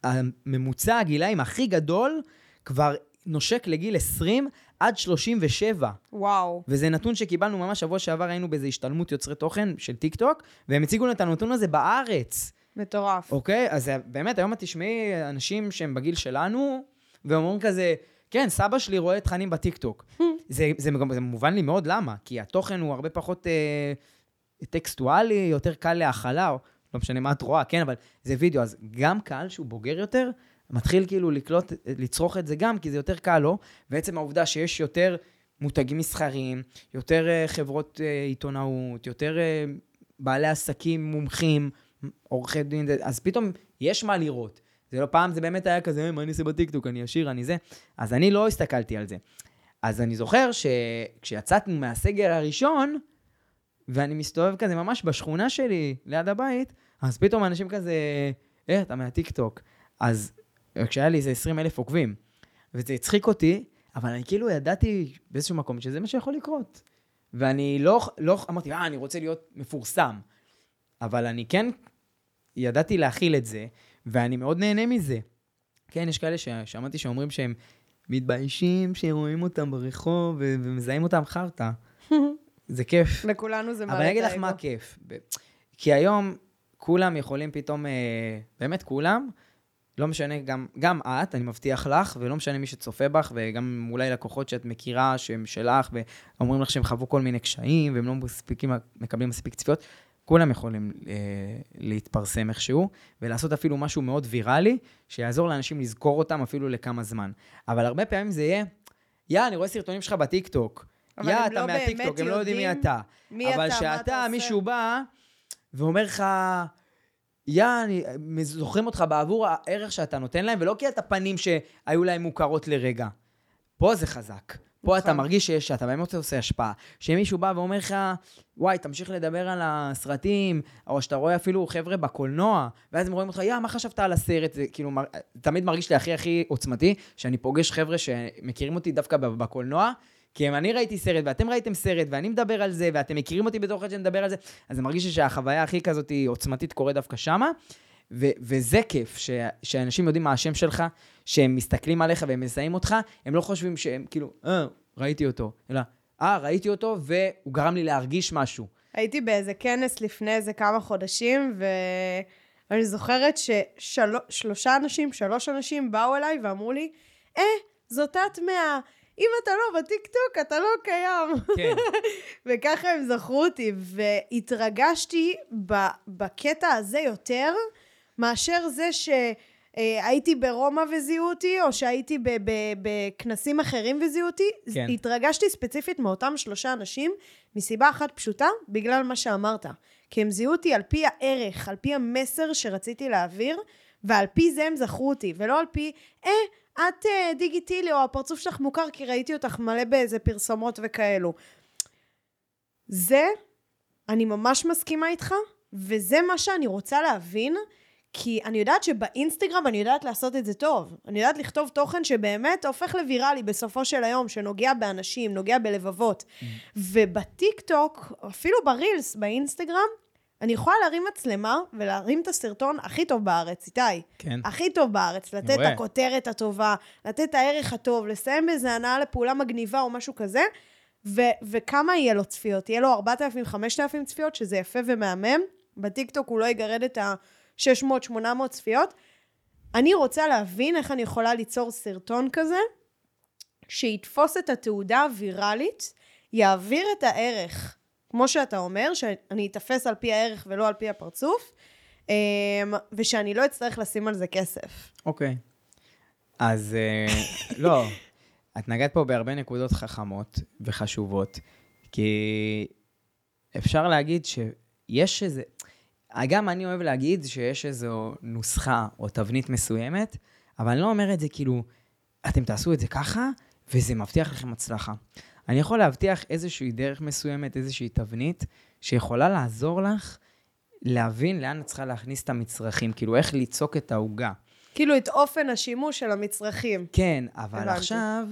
Speaker 1: הממוצע הגילאים הכי גדול כבר נושק לגיל 20 עד 37.
Speaker 2: וואו.
Speaker 1: וזה נתון שקיבלנו ממש שבוע שעבר, היינו באיזו השתלמות יוצרי תוכן של טיקטוק, והם הציגו לנו את הנתון הזה בארץ.
Speaker 2: מטורף.
Speaker 1: אוקיי? אז זה- באמת, היום את תשמעי אנשים שהם בגיל שלנו, ואומרים כזה, כן, סבא שלי רואה תכנים בטיקטוק. זה, זה, גם- זה מובן לי מאוד למה, כי התוכן הוא הרבה פחות אה, טקסטואלי, יותר קל להכלה, או לא משנה מה את רואה, כן, אבל זה וידאו, אז גם קהל שהוא בוגר יותר, מתחיל כאילו לקלוט, לצרוך את זה גם, כי זה יותר קל לו, ועצם העובדה שיש יותר מותגים מסחריים, יותר אה, חברות אה, עיתונאות, יותר אה, בעלי עסקים מומחים, עורכי דין, אז פתאום יש מה לראות. זה לא פעם, זה באמת היה כזה, "אה, מה אני אעשה בטיקטוק, אני אשיר, אני זה. אז אני לא הסתכלתי על זה. אז אני זוכר שכשיצאנו מהסגר הראשון, ואני מסתובב כזה ממש בשכונה שלי, ליד הבית, אז פתאום אנשים כזה, אה, אתה מהטיקטוק. אז כשהיה לי איזה 20 אלף עוקבים, וזה הצחיק אותי, אבל אני כאילו ידעתי באיזשהו מקום שזה מה שיכול לקרות. ואני לא, לא אמרתי, אה, אני רוצה להיות מפורסם. אבל אני כן ידעתי להכיל את זה, ואני מאוד נהנה מזה. כן, יש כאלה ששמעתי שאומרים שהם מתביישים, שרואים אותם ברחוב ו- ומזהים אותם חרטא. *laughs* זה כיף.
Speaker 2: לכולנו זה
Speaker 1: אבל
Speaker 2: את
Speaker 1: אני אגיד לך
Speaker 2: האגו.
Speaker 1: מה הכיף. ב- כי היום כולם יכולים פתאום, אה, באמת כולם, לא משנה, גם, גם את, אני מבטיח לך, ולא משנה מי שצופה בך, וגם אולי לקוחות שאת מכירה, שהם שלך, ואומרים לך שהם חוו כל מיני קשיים, והם לא מספיקים, מקבלים מספיק צפיות, כולם יכולים אה, להתפרסם איכשהו, ולעשות אפילו משהו מאוד ויראלי, שיעזור לאנשים לזכור אותם אפילו לכמה זמן. אבל הרבה פעמים זה יהיה, יא, אני רואה סרטונים שלך בטיקטוק. יא, אתה
Speaker 2: לא
Speaker 1: מהטיקטוק, הם לא יודעים מי אתה.
Speaker 2: מי
Speaker 1: אבל
Speaker 2: אתה, מה אתה
Speaker 1: שאתה,
Speaker 2: עושה.
Speaker 1: מישהו בא ואומר לך, יא, אני זוכרים אותך בעבור הערך שאתה נותן להם, ולא כי אתה פנים שהיו להם מוכרות לרגע. פה זה חזק. פה
Speaker 2: נכון.
Speaker 1: אתה מרגיש שיש, שאתה באמת עושה השפעה. שמישהו בא ואומר לך, וואי, תמשיך לדבר על הסרטים, או שאתה רואה אפילו חבר'ה בקולנוע, ואז הם רואים אותך, יא, מה חשבת על הסרט? זה כאילו, מר- תמיד מרגיש לי הכי הכי עוצמתי, שאני פוגש חבר'ה שמכירים אותי דווקא בקולנוע, כי אם אני ראיתי סרט, ואתם ראיתם סרט, ואני מדבר על זה, ואתם מכירים אותי בתור אחד שמדבר על זה, אז זה מרגיש לי שהחוויה הכי כזאת עוצמתית קורית דווקא שמה. ו- וזה כיף, ש- שאנשים יודעים מה השם שלך, שהם מסתכלים עליך והם מזהים אותך, הם לא חושבים שהם כאילו, אה, ראיתי אותו, אלא, אה, ראיתי אותו והוא גרם לי להרגיש משהו.
Speaker 2: הייתי באיזה כנס לפני איזה כמה חודשים, ואני זוכרת ששלושה אנשים, שלוש אנשים באו אליי ואמרו לי, אה, זאת את מה... אם אתה לא בטיקטוק, אתה לא קיים.
Speaker 1: כן. *laughs*
Speaker 2: וככה הם זכרו אותי, והתרגשתי בקטע הזה יותר, מאשר זה שהייתי ברומא וזיהו אותי, או שהייתי בכנסים אחרים וזיהו אותי.
Speaker 1: כן.
Speaker 2: התרגשתי ספציפית מאותם שלושה אנשים, מסיבה אחת פשוטה, בגלל מה שאמרת. כי הם זיהו אותי על פי הערך, על פי המסר שרציתי להעביר, ועל פי זה הם זכרו אותי, ולא על פי, אה, את אה, דיגיטילי, או הפרצוף שלך מוכר, כי ראיתי אותך מלא באיזה פרסומות וכאלו. זה, אני ממש מסכימה איתך, וזה מה שאני רוצה להבין, כי אני יודעת שבאינסטגרם אני יודעת לעשות את זה טוב. אני יודעת לכתוב תוכן שבאמת הופך לוויראלי בסופו של היום, שנוגע באנשים, נוגע בלבבות. ובטיק טוק, אפילו ברילס, באינסטגרם, אני יכולה להרים מצלמה ולהרים את הסרטון הכי טוב בארץ, איתי.
Speaker 1: כן.
Speaker 2: הכי טוב בארץ, לתת את. הכותרת הטובה, לתת את הערך הטוב, לסיים באיזה הנאה לפעולה מגניבה או משהו כזה, ו- וכמה יהיה לו צפיות? יהיה לו 4,000, 5,000 צפיות, שזה יפה ומהמם. בטיקטוק הוא לא יגרד את ה-600-800 צפיות. אני רוצה להבין איך אני יכולה ליצור סרטון כזה, שיתפוס את התעודה הוויראלית, יעביר את הערך, כמו שאתה אומר, שאני אתפס על פי הערך ולא על פי הפרצוף, אמ, ושאני לא אצטרך לשים על זה כסף.
Speaker 1: אוקיי. אז אה, *laughs* לא, את נגעת פה בהרבה נקודות חכמות וחשובות, כי אפשר להגיד שיש איזה... גם אני אוהב להגיד שיש איזו נוסחה או תבנית מסוימת, אבל אני לא אומר את זה כאילו, אתם תעשו את זה ככה, וזה מבטיח לכם הצלחה. אני יכול להבטיח איזושהי דרך מסוימת, איזושהי תבנית, שיכולה לעזור לך להבין לאן את צריכה להכניס את המצרכים, כאילו איך ליצוק את העוגה.
Speaker 2: כאילו את אופן השימוש של המצרכים.
Speaker 1: כן, אבל הבנתי. עכשיו,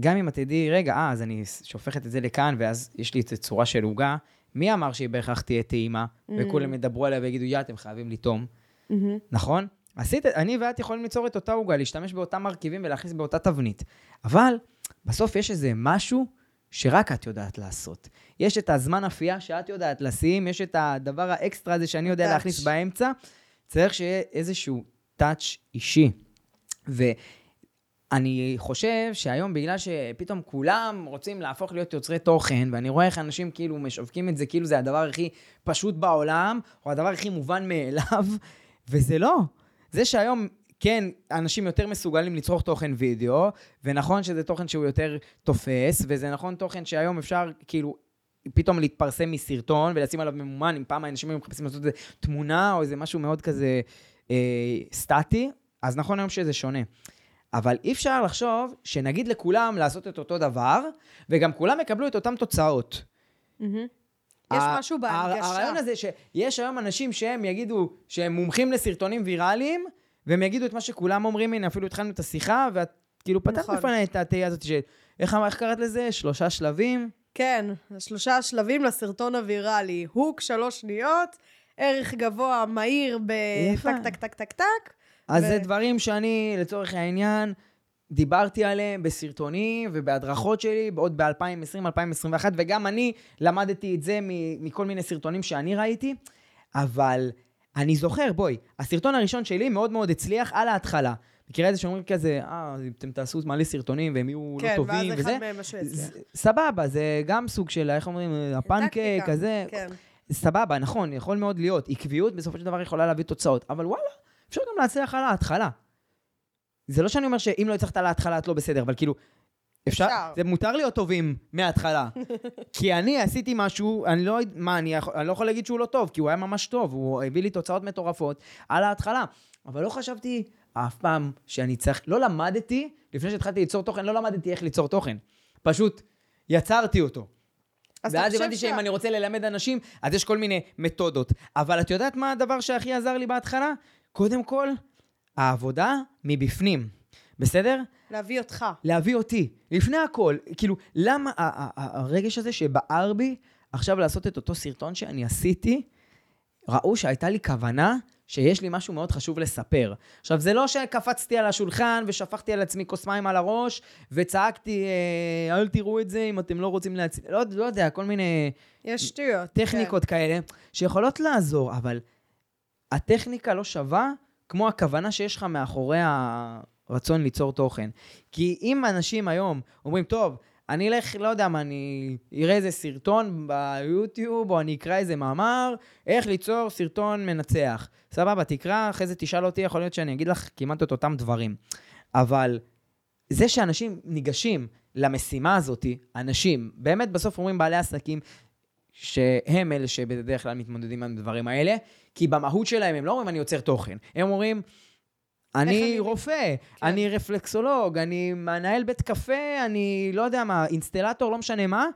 Speaker 1: גם אם את תדעי, רגע, אה, אז אני שופכת את זה לכאן, ואז יש לי את צורה של עוגה, מי אמר שהיא בהכרח תהיה טעימה, mm-hmm. וכולם ידברו עליה ויגידו, יא, אתם חייבים לטעום, mm-hmm. נכון? עשית, אני ואת יכולים ליצור את אותה עוגה, להשתמש באותם מרכיבים ולהכניס באותה תבנית. אבל בסוף יש איזה משהו שרק את יודעת לעשות. יש את הזמן אפייה שאת יודעת לשים, יש את הדבר האקסטרה הזה שאני יודע touch. להכניס באמצע. צריך שיהיה איזשהו טאץ' אישי. ואני חושב שהיום, בגלל שפתאום כולם רוצים להפוך להיות יוצרי תוכן, ואני רואה איך אנשים כאילו משווקים את זה כאילו זה הדבר הכי פשוט בעולם, או הדבר הכי מובן מאליו, *laughs* וזה לא. זה שהיום כן, אנשים יותר מסוגלים לצרוך תוכן וידאו, ונכון שזה תוכן שהוא יותר תופס, וזה נכון תוכן שהיום אפשר כאילו פתאום להתפרסם מסרטון ולשים עליו ממומן, אם פעם האנשים היו מחפשים לעשות איזה תמונה או איזה משהו מאוד כזה אה, סטטי, אז נכון היום שזה שונה. אבל אי אפשר לחשוב שנגיד לכולם לעשות את אותו דבר, וגם כולם יקבלו את אותן תוצאות.
Speaker 2: Mm-hmm. יש משהו בהנגשה.
Speaker 1: הרעיון הזה שיש היום אנשים שהם יגידו שהם מומחים לסרטונים ויראליים, והם יגידו את מה שכולם אומרים, הנה, אפילו התחלנו את השיחה, ואת כאילו פתחת נכון. בפניי את התהייה הזאת של, איך, איך קראת לזה? שלושה שלבים?
Speaker 2: כן, שלושה שלבים לסרטון הוויראלי. הוק, שלוש שניות, ערך גבוה, מהיר, בטק, טק, טק, טק, טק.
Speaker 1: אז ו... זה דברים שאני, לצורך העניין, דיברתי עליהם בסרטונים ובהדרכות שלי, עוד ב-2020-2021, וגם אני למדתי את זה מכל מיני סרטונים שאני ראיתי, אבל אני זוכר, בואי, הסרטון הראשון שלי מאוד מאוד הצליח על ההתחלה. מכירה את זה שאומרים כזה, אה, אתם תעשו מלא סרטונים והם יהיו כן, לא טובים וזה. כן, ואז אחד מהם משהו יצליח. סבבה, זה גם סוג של, איך אומרים, הפנקייק, כזה. כן. סבבה, נכון, יכול מאוד להיות. עקביות בסופו של דבר יכולה להביא תוצאות, אבל וואלה, אפשר גם להצליח על ההתחלה. זה לא שאני אומר שאם לא הצלחת על ההתחלה את לא בסדר, אבל כאילו, אפשר. זה מותר להיות טובים מההתחלה. *laughs* כי אני עשיתי משהו, אני לא, מה, אני, אני לא יכול להגיד שהוא לא טוב, כי הוא היה ממש טוב, הוא הביא לי תוצאות מטורפות על ההתחלה. אבל לא חשבתי אף פעם שאני צריך, לא למדתי, לפני שהתחלתי ליצור תוכן, לא למדתי איך ליצור תוכן. פשוט יצרתי אותו. ואז הבנתי. שאם אני רוצה ללמד אנשים, אז יש כל מיני מתודות. אבל את יודעת מה הדבר שהכי עזר לי בהתחלה? קודם כל, העבודה מבפנים. בסדר?
Speaker 2: להביא אותך.
Speaker 1: להביא אותי. לפני הכל. כאילו, למה הרגש הזה שבער בי עכשיו לעשות את אותו סרטון שאני עשיתי, ראו שהייתה לי כוונה שיש לי משהו מאוד חשוב לספר. עכשיו, זה לא שקפצתי על השולחן ושפכתי על עצמי כוס מים על הראש וצעקתי, אה, אל תראו את זה אם אתם לא רוצים להצ... לא, לא יודע, כל מיני...
Speaker 2: יש שטויות.
Speaker 1: טכניקות כן. כאלה, שיכולות לעזור, אבל הטכניקה לא שווה כמו הכוונה שיש לך מאחורי הרצון ליצור תוכן. כי אם אנשים היום אומרים, טוב, אני אלך, לא יודע מה, אני אראה איזה סרטון ביוטיוב, או אני אקרא איזה מאמר, איך ליצור סרטון מנצח. סבבה, תקרא, אחרי זה תשאל אותי, יכול להיות שאני אגיד לך כמעט את אותם דברים. אבל זה שאנשים ניגשים למשימה הזאת, אנשים, באמת בסוף אומרים בעלי עסקים, שהם אלה שבדרך כלל מתמודדים עם הדברים האלה, כי במהות שלהם הם לא אומרים אני יוצר תוכן, הם אומרים אני רופא, כן. אני רפלקסולוג, אני מנהל בית קפה, אני לא יודע מה, אינסטלטור, לא משנה מה.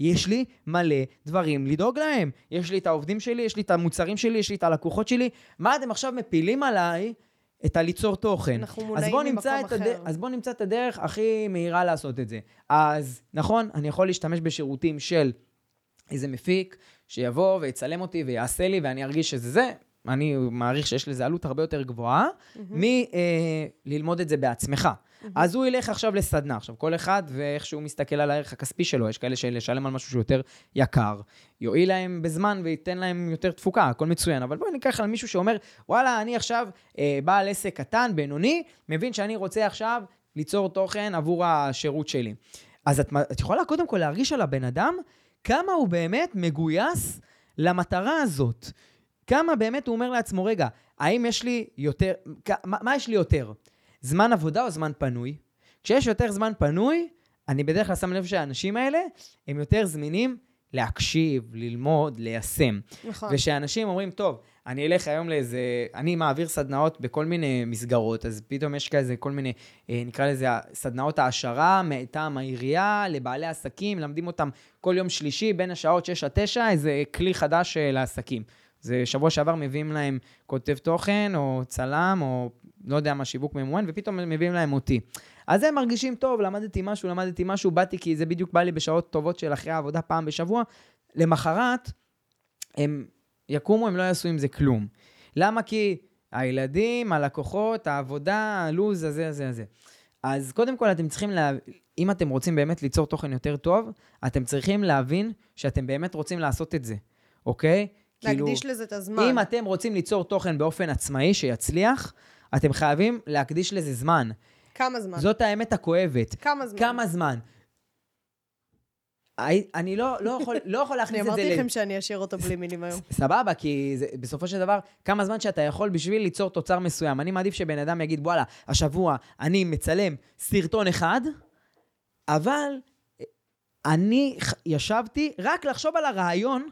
Speaker 1: יש לי מלא דברים לדאוג להם. יש לי את העובדים שלי, יש לי את המוצרים שלי, יש לי את הלקוחות שלי. מה אתם עכשיו מפילים עליי את הליצור תוכן?
Speaker 2: אנחנו מונעים ממקום אחר.
Speaker 1: הד... אז בואו נמצא את הדרך הכי מהירה לעשות את זה. אז נכון, אני יכול להשתמש בשירותים של איזה מפיק שיבוא ויצלם אותי ויעשה לי ואני ארגיש שזה זה, אני מעריך שיש לזה עלות הרבה יותר גבוהה, מללמוד את זה בעצמך. אז הוא ילך עכשיו לסדנה. עכשיו, כל אחד ואיך שהוא מסתכל על הערך הכספי שלו, יש כאלה שלשלם על משהו שהוא יותר יקר, יועיל להם בזמן וייתן להם יותר תפוקה, הכל מצוין. אבל בואי ניקח על מישהו שאומר, וואלה, אני עכשיו אה, בעל עסק קטן, בינוני, מבין שאני רוצה עכשיו ליצור תוכן עבור השירות שלי. אז את, את יכולה קודם כל להרגיש על הבן אדם כמה הוא באמת מגויס למטרה הזאת. כמה באמת הוא אומר לעצמו, רגע, האם יש לי יותר, מה, מה יש לי יותר? זמן עבודה או זמן פנוי? כשיש יותר זמן פנוי, אני בדרך כלל שם לב שהאנשים האלה הם יותר זמינים להקשיב, ללמוד, ליישם.
Speaker 2: נכון.
Speaker 1: ושאנשים אומרים, טוב, אני אלך היום לאיזה, אני מעביר סדנאות בכל מיני מסגרות, אז פתאום יש כזה כל מיני, אה, נקרא לזה סדנאות העשרה מטעם העירייה לבעלי עסקים, מלמדים אותם כל יום שלישי בין השעות 6 עד 9, איזה כלי חדש אה, לעסקים. זה שבוע שעבר מביאים להם כותב תוכן, או צלם, או לא יודע מה, שיווק ממומן, ופתאום מביאים להם אותי. אז הם מרגישים טוב, למדתי משהו, למדתי משהו, באתי כי זה בדיוק בא לי בשעות טובות של אחרי העבודה פעם בשבוע. למחרת, הם יקומו, הם לא יעשו עם זה כלום. למה? כי הילדים, הלקוחות, העבודה, הלו"ז, הזה, הזה, הזה. אז קודם כל אתם צריכים, לה... אם אתם רוצים באמת ליצור תוכן יותר טוב, אתם צריכים להבין שאתם באמת רוצים לעשות את זה, אוקיי?
Speaker 2: להקדיש כאילו, לזה את הזמן.
Speaker 1: אם אתם רוצים ליצור תוכן באופן עצמאי שיצליח, אתם חייבים להקדיש לזה זמן.
Speaker 2: כמה זמן?
Speaker 1: זאת האמת הכואבת.
Speaker 2: כמה זמן?
Speaker 1: כמה זמן. אני לא, לא, יכול, לא יכול להכניס את *laughs* זה...
Speaker 2: אני אמרתי לכם שאני אשאיר אותו בלי מילים היום. *laughs*
Speaker 1: סבבה, כי זה, בסופו של דבר, כמה זמן שאתה יכול בשביל ליצור תוצר מסוים. אני מעדיף שבן אדם יגיד, וואלה, השבוע אני מצלם סרטון אחד, אבל אני ישבתי רק לחשוב על הרעיון,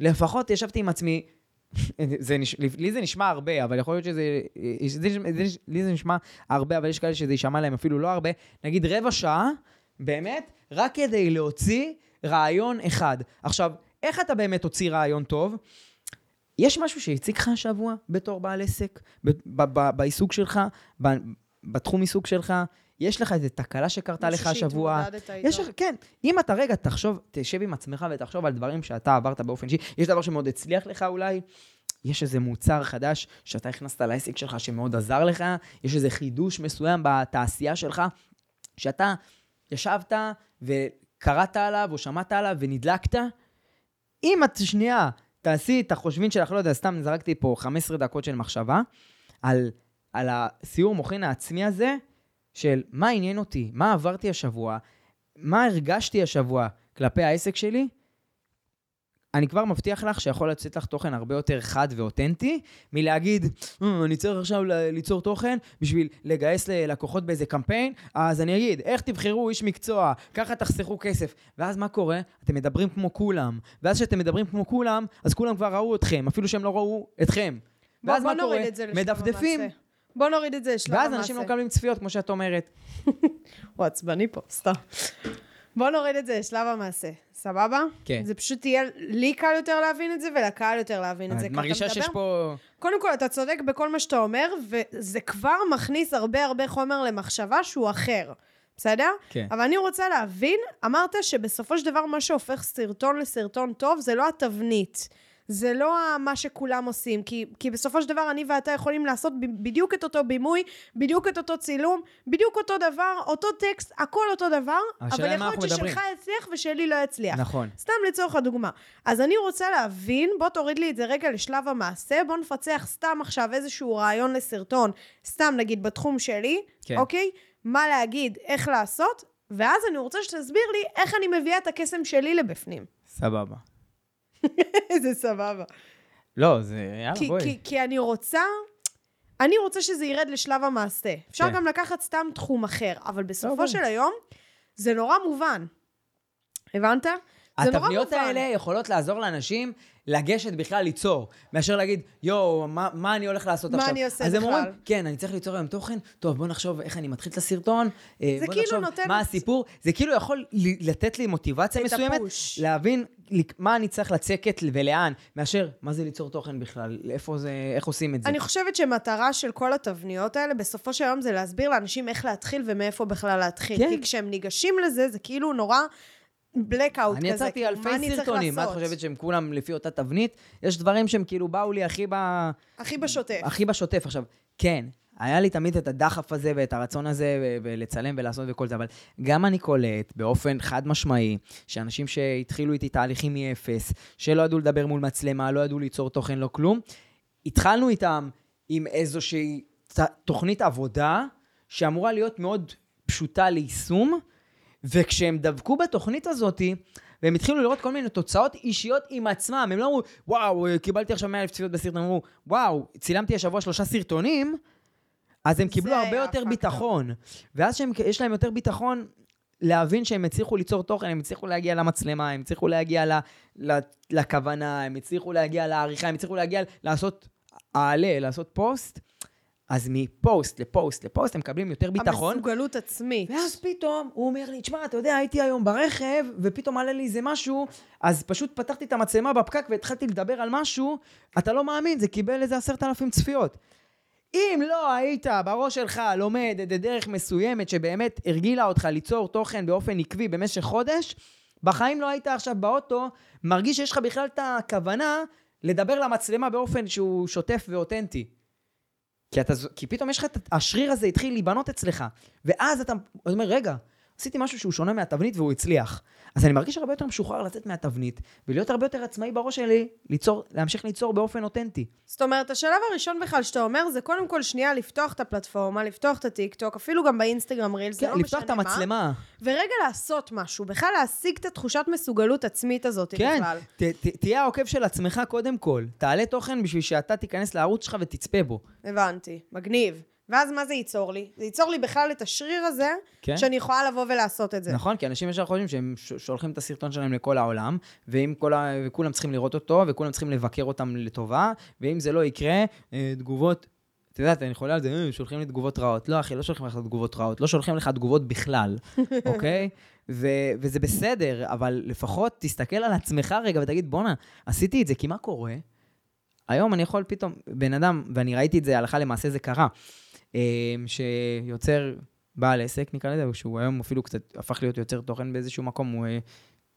Speaker 1: לפחות ישבתי עם עצמי, זה נש... לי זה נשמע הרבה, אבל יכול להיות שזה... זה, זה, לי זה נשמע הרבה, אבל יש כאלה שזה יישמע להם אפילו לא הרבה. נגיד רבע שעה, באמת, רק כדי להוציא רעיון אחד. עכשיו, איך אתה באמת תוציא רעיון טוב? יש משהו שהציג לך השבוע בתור בעל עסק, בעיסוק שלך, בתחום עיסוק שלך? יש לך איזו תקלה שקרתה לך השבוע. יש לך, כן. אם אתה רגע תחשוב, תשב עם עצמך ותחשוב על דברים שאתה עברת באופן אישי, יש דבר שמאוד הצליח לך אולי, יש איזה מוצר חדש שאתה הכנסת לעסק שלך שמאוד עזר לך, יש איזה חידוש מסוים בתעשייה שלך, שאתה ישבת וקראת עליו או שמעת עליו ונדלקת. אם את שנייה תעשי את החושבים שלך, לא יודע, סתם זרקתי פה 15 דקות של מחשבה, על, על הסיור מוחין העצמי הזה, של מה עניין אותי, מה עברתי השבוע, מה הרגשתי השבוע כלפי העסק שלי, אני כבר מבטיח לך שיכול לצאת לך תוכן הרבה יותר חד ואותנטי, מלהגיד, אה, אני צריך עכשיו ליצור תוכן בשביל לגייס ללקוחות באיזה קמפיין, אז אני אגיד, איך תבחרו איש מקצוע, ככה תחסכו כסף. ואז מה קורה? אתם מדברים כמו כולם. ואז כשאתם מדברים כמו כולם, אז כולם כבר ראו אתכם, אפילו שהם לא ראו אתכם.
Speaker 2: בוא, ואז בוא מה קורה? מדפדפים. בוא נוריד את זה
Speaker 1: המעשה. ואז אנשים לא מקבלים צפיות, כמו שאת אומרת. *laughs*
Speaker 2: הוא עצבני פה, סתם. בוא נוריד את זה לשלב המעשה, סבבה?
Speaker 1: כן.
Speaker 2: זה פשוט יהיה לי קל יותר להבין את זה, ולקהל יותר להבין את זה.
Speaker 1: את מרגישה שיש פה...
Speaker 2: קודם כל, אתה צודק בכל מה שאתה אומר, וזה כבר מכניס הרבה הרבה חומר למחשבה שהוא אחר. בסדר?
Speaker 1: כן.
Speaker 2: אבל אני רוצה להבין, אמרת שבסופו של דבר מה שהופך סרטון לסרטון טוב זה לא התבנית. זה לא מה שכולם עושים, כי, כי בסופו של דבר אני ואתה יכולים לעשות בדיוק את אותו בימוי, בדיוק את אותו צילום, בדיוק אותו דבר, אותו טקסט, הכל אותו דבר, אבל יכול להיות ששלך יצליח ושלי לא יצליח.
Speaker 1: נכון.
Speaker 2: סתם לצורך הדוגמה. אז אני רוצה להבין, בוא תוריד לי את זה רגע לשלב המעשה, בוא נפצח סתם עכשיו איזשהו רעיון לסרטון, סתם נגיד בתחום שלי, כן. אוקיי? מה להגיד, איך לעשות, ואז אני רוצה שתסביר לי איך אני מביאה את הקסם שלי לבפנים.
Speaker 1: סבבה. *laughs*
Speaker 2: זה סבבה.
Speaker 1: לא, זה... יאללה,
Speaker 2: כי,
Speaker 1: בואי.
Speaker 2: כי, כי אני רוצה... אני רוצה שזה ירד לשלב המעשה. אפשר כן. גם לקחת סתם תחום אחר, אבל בסופו לא של היום, זה נורא מובן. הבנת?
Speaker 1: התבניות האלה יכולות לעזור לאנשים לגשת בכלל ליצור, מאשר להגיד, יואו, מה, מה אני הולך לעשות
Speaker 2: מה
Speaker 1: עכשיו?
Speaker 2: מה אני עושה בכלל?
Speaker 1: אז הם אומרים, כן, אני צריך ליצור היום תוכן, טוב, בוא נחשוב איך אני מתחיל את הסרטון, אה, בוא כאילו נחשוב נותן... מה הסיפור. זה כאילו יכול לתת לי מוטיבציה מסוימת, הפוש. להבין מה אני צריך לצקת ולאן, מאשר מה זה ליצור תוכן בכלל, איפה זה, איך עושים את זה.
Speaker 2: אני חושבת שמטרה של כל התבניות האלה, בסופו של יום זה להסביר לאנשים איך להתחיל ומאיפה בכלל להתחיל. כן. כי כשהם ניגשים לזה, זה כאילו נורא... בלקאוט כזה.
Speaker 1: אני יצרתי
Speaker 2: כאילו,
Speaker 1: אלפי סרטונים, מה את? חושבת שהם כולם לפי אותה תבנית? יש דברים שהם כאילו באו לי הכי ב...
Speaker 2: הכי בשוטף.
Speaker 1: הכי בשוטף. עכשיו, כן, היה לי תמיד את הדחף הזה ואת הרצון הזה ולצלם ולעשות וכל זה, אבל גם אני קולט באופן חד משמעי, שאנשים שהתחילו איתי תהליכים מאפס, שלא ידעו לדבר מול מצלמה, לא ידעו ליצור תוכן, לא כלום, התחלנו איתם עם איזושהי תוכנית עבודה שאמורה להיות מאוד פשוטה ליישום, וכשהם דבקו בתוכנית הזאת, והם התחילו לראות כל מיני תוצאות אישיות עם עצמם, הם לא אמרו, וואו, קיבלתי עכשיו 100 אלף צפיות בסרטון, אמרו, וואו, צילמתי השבוע שלושה סרטונים, אז הם קיבלו הרבה יותר
Speaker 2: הפקטור.
Speaker 1: ביטחון. ואז שיש להם יותר ביטחון, להבין שהם הצליחו ליצור תוכן, הם הצליחו להגיע למצלמה, הם הצליחו להגיע ל, ל, לכוונה, הם הצליחו להגיע לעריכה, הם הצליחו להגיע לעשות העלה, לעשות פוסט, אז מפוסט לפוסט לפוסט הם מקבלים יותר ביטחון.
Speaker 2: המסוגלות עצמית.
Speaker 1: ואז פתאום הוא אומר לי, תשמע, אתה יודע, הייתי היום ברכב, ופתאום עלה לי איזה משהו, אז פשוט פתחתי את המצלמה בפקק והתחלתי לדבר על משהו, אתה לא מאמין, זה קיבל איזה עשרת אלפים צפיות. אם לא היית בראש שלך לומד איזה דרך מסוימת שבאמת הרגילה אותך ליצור תוכן באופן עקבי במשך חודש, בחיים לא היית עכשיו באוטו, מרגיש שיש לך בכלל את הכוונה לדבר למצלמה באופן שהוא שוטף ואותנטי. כי, אתה, כי פתאום יש לך את השריר הזה התחיל להיבנות אצלך, ואז אתה אומר, רגע, עשיתי משהו שהוא שונה מהתבנית והוא הצליח. אז אני מרגיש הרבה יותר משוחרר לצאת מהתבנית, ולהיות הרבה יותר עצמאי בראש שלי, ליצור, להמשיך ליצור באופן אותנטי.
Speaker 2: זאת אומרת, השלב הראשון בכלל שאתה אומר, זה קודם כל שנייה לפתוח את הפלטפורמה, לפתוח את הטיקטוק, אפילו גם באינסטגרם רילס, זה
Speaker 1: כן,
Speaker 2: לא
Speaker 1: לפתוח
Speaker 2: משנה
Speaker 1: את
Speaker 2: מה.
Speaker 1: המצלמה.
Speaker 2: ורגע לעשות משהו, בכלל להשיג את התחושת מסוגלות עצמית הזאת
Speaker 1: כן,
Speaker 2: בכלל.
Speaker 1: ת, תהיה העוקב של עצמך קודם כל. תעלה תוכן בשביל שאתה תיכנס לערוץ שלך ותצפה בו.
Speaker 2: הבנתי, מגניב. ואז מה זה ייצור לי? זה ייצור לי בכלל את השריר הזה,
Speaker 1: כן.
Speaker 2: שאני יכולה לבוא ולעשות את זה.
Speaker 1: נכון, כי אנשים ישר חושבים שהם שולחים את הסרטון שלהם לכל העולם, ואם כל ה... וכולם צריכים לראות אותו, וכולם צריכים לבקר אותם לטובה, ואם זה לא יקרה, אה, תגובות... את יודעת, אני חולה על זה, "אה, שולחים לי תגובות רעות. לא, אחי, לא שולחים לך תגובות רעות, לא שולחים לך תגובות בכלל, *laughs* אוקיי? ו- וזה בסדר, אבל לפחות תסתכל על עצמך רגע ותגיד, בואנה, עשיתי את זה, כי מה קורה? היום אני יכול פתאום, בן אדם, ואני ראיתי את זה, הלכה למעשה זה קרה, שיוצר בעל עסק, נקרא לזה, שהוא היום אפילו קצת הפך להיות יוצר תוכן באיזשהו מקום, הוא אה,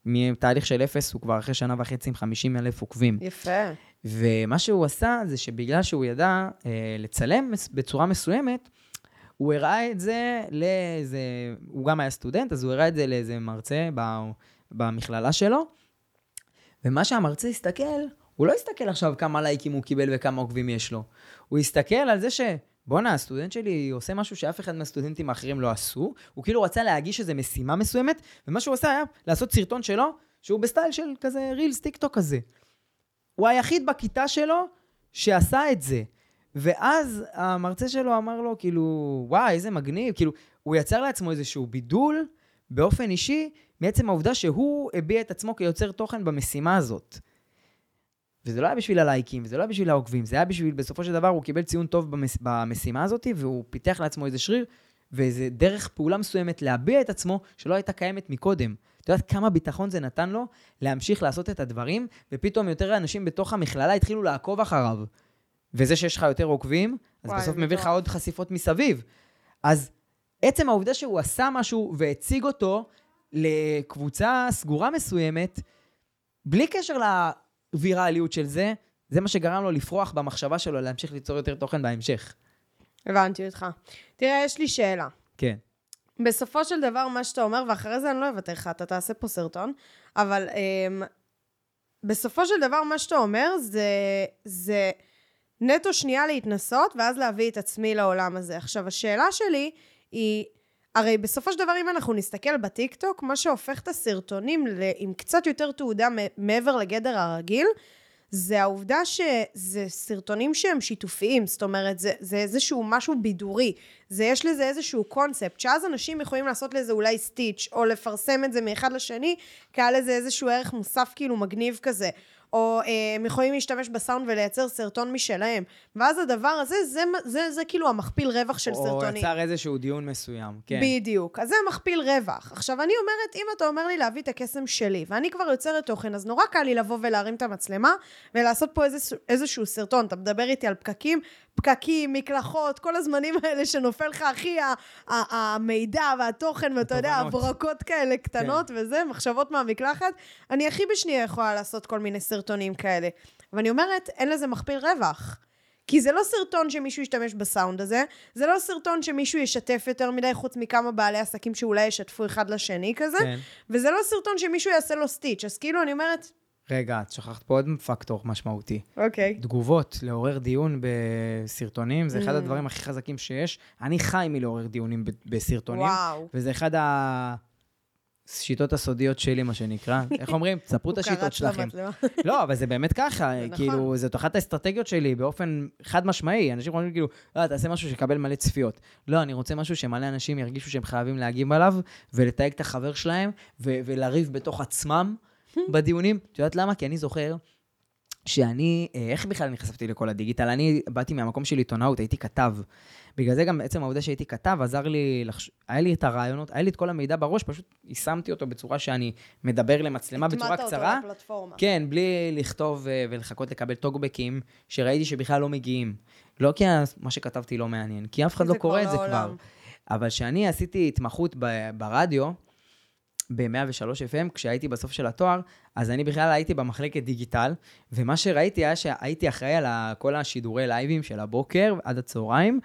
Speaker 1: מתהליך של אפס, הוא כבר אחרי שנה וחצי עם 50 אלף עוקבים.
Speaker 2: יפה.
Speaker 1: ומה שהוא עשה זה שבגלל שהוא ידע אה, לצלם בצורה מסוימת, הוא הראה את זה לאיזה, הוא גם היה סטודנט, אז הוא הראה את זה לאיזה מרצה במכללה שלו, ומה שהמרצה הסתכל, הוא לא הסתכל עכשיו כמה לייקים הוא קיבל וכמה עוקבים יש לו. הוא הסתכל על זה ש... בואנה, הסטודנט שלי עושה משהו שאף אחד מהסטודנטים האחרים לא עשו. הוא כאילו רצה להגיש איזו משימה מסוימת, ומה שהוא עשה היה לעשות סרטון שלו, שהוא ב style של כזה רילס טיקטוק כזה. הוא היחיד בכיתה שלו שעשה את זה. ואז המרצה שלו אמר לו, כאילו, וואי, איזה מגניב. כאילו, הוא יצר לעצמו איזשהו בידול באופן אישי, מעצם העובדה שהוא הביע את עצמו כיוצר תוכן במשימה הזאת. וזה לא היה בשביל הלייקים, וזה לא היה בשביל העוקבים, זה היה בשביל, בסופו של דבר, הוא קיבל ציון טוב במש... במשימה הזאת, והוא פיתח לעצמו איזה שריר, ואיזה דרך פעולה מסוימת להביע את עצמו, שלא הייתה קיימת מקודם. את יודעת כמה ביטחון זה נתן לו להמשיך לעשות את הדברים, ופתאום יותר אנשים בתוך המכללה התחילו לעקוב אחריו. וזה שיש לך יותר עוקבים, אז
Speaker 2: וואי,
Speaker 1: בסוף מביא לך. עוד חשיפות מסביב. אז עצם העובדה שהוא עשה משהו והציג אותו לקבוצה סגורה מסוימת, בלי קשר לווירליות של זה, זה מה שגרם לו לפרוח במחשבה שלו להמשיך ליצור יותר תוכן בהמשך.
Speaker 2: הבנתי אותך. תראה, יש לי שאלה.
Speaker 1: כן.
Speaker 2: בסופו של דבר, מה שאתה אומר, ואחרי זה אני לא אוותר לך, אתה תעשה פה סרטון, אבל um, בסופו של דבר, מה שאתה אומר זה, זה נטו שנייה להתנסות, ואז להביא את עצמי לעולם הזה. עכשיו, השאלה שלי היא, הרי בסופו של דבר, אם אנחנו נסתכל בטיקטוק, מה שהופך את הסרטונים עם קצת יותר תעודה מעבר לגדר הרגיל, זה העובדה שזה סרטונים שהם שיתופיים, זאת אומרת, זה, זה איזשהו משהו בידורי, זה יש לזה איזשהו קונספט, שאז אנשים יכולים לעשות לזה אולי סטיץ', או לפרסם את זה מאחד לשני, כי היה לזה איזשהו ערך מוסף כאילו מגניב כזה. או אה, הם יכולים להשתמש בסאונד ולייצר סרטון משלהם. ואז הדבר הזה, זה, זה, זה, זה כאילו המכפיל רווח של
Speaker 1: או
Speaker 2: סרטונים.
Speaker 1: יצר איזשהו דיון מסוים, כן.
Speaker 2: בדיוק. אז זה מכפיל רווח. עכשיו, אני אומרת, אם אתה אומר לי להביא את הקסם שלי, ואני כבר יוצרת תוכן, אז נורא קל לי לבוא ולהרים את המצלמה, ולעשות פה איזה, איזשהו סרטון. אתה מדבר איתי על פקקים, פקקים, מקלחות, כל הזמנים *laughs* האלה שנופל לך, אחי, ה- ה- המידע והתוכן, ואתה יודע. הברקות כאלה קטנות כן. וזה, מחשבות מהמקלחת. אני הכי בשנייה יכולה לעשות כל מיני סרטונים כאלה. ואני אומרת, אין לזה מכפיל רווח. כי זה לא סרטון שמישהו ישתמש בסאונד הזה, זה לא סרטון שמישהו ישתף יותר מדי, חוץ מכמה בעלי עסקים שאולי ישתפו אחד לשני כזה,
Speaker 1: כן.
Speaker 2: וזה לא סרטון שמישהו יעשה לו סטיץ', אז כאילו אני אומרת,
Speaker 1: רגע, את שכחת פה עוד פקטור משמעותי.
Speaker 2: אוקיי.
Speaker 1: תגובות, לעורר דיון בסרטונים, זה אחד
Speaker 2: Mm.
Speaker 1: הדברים הכי חזקים שיש. אני חי מלעורר דיונים בסרטונים,
Speaker 2: וואו.
Speaker 1: וזה אחד השיטות הסודיות שלי, מה שנקרא. *laughs* איך אומרים? תספרו את השיטות שלכם. *laughs* לא, אבל זה באמת ככה,
Speaker 2: נכון.
Speaker 1: כאילו, זאת אחת האסטרטגיות שלי באופן חד משמעי. אנשים חושבים כאילו, אה, תעשה משהו שיקבל מלא צפיות. לא, אני רוצה משהו שמלא אנשים ירגישו שהם חייבים להגיב עליו, ולתייג את החבר שלהם, ולריב בתוך עצמם *laughs* בדיונים. את יודעת למה? כי אני זוכר שאני, אה, איך בכלל נחשפתי לכל הדיגיטל? אני באתי מהמקום של עיתונאות, הייתי כתב. בגלל זה גם עצם העובדה שהייתי כתב עזר לי, לחש... היה לי את הרעיונות, היה לי את כל המידע בראש, פשוט יישמתי אותו בצורה שאני מדבר למצלמה בצורה
Speaker 2: הטמעת אותו
Speaker 1: קצרה.
Speaker 2: לפלטפורמה.
Speaker 1: כן, בלי לכתוב אה, ולחכות לקבל טוקבקים, שראיתי שבכלל לא מגיעים. לא כי מה שכתבתי לא מעניין, כי אף אחד לא קורא את זה
Speaker 2: לא
Speaker 1: כבר. אבל כשאני עשיתי התמחות ברדיו, ב-103 FM, כשהייתי בסוף של התואר, אז אני בכלל הייתי במחלקת דיגיטל, ומה שראיתי היה שהייתי אחראי על כל השידורי לייבים של הבוקר עד הצהריים,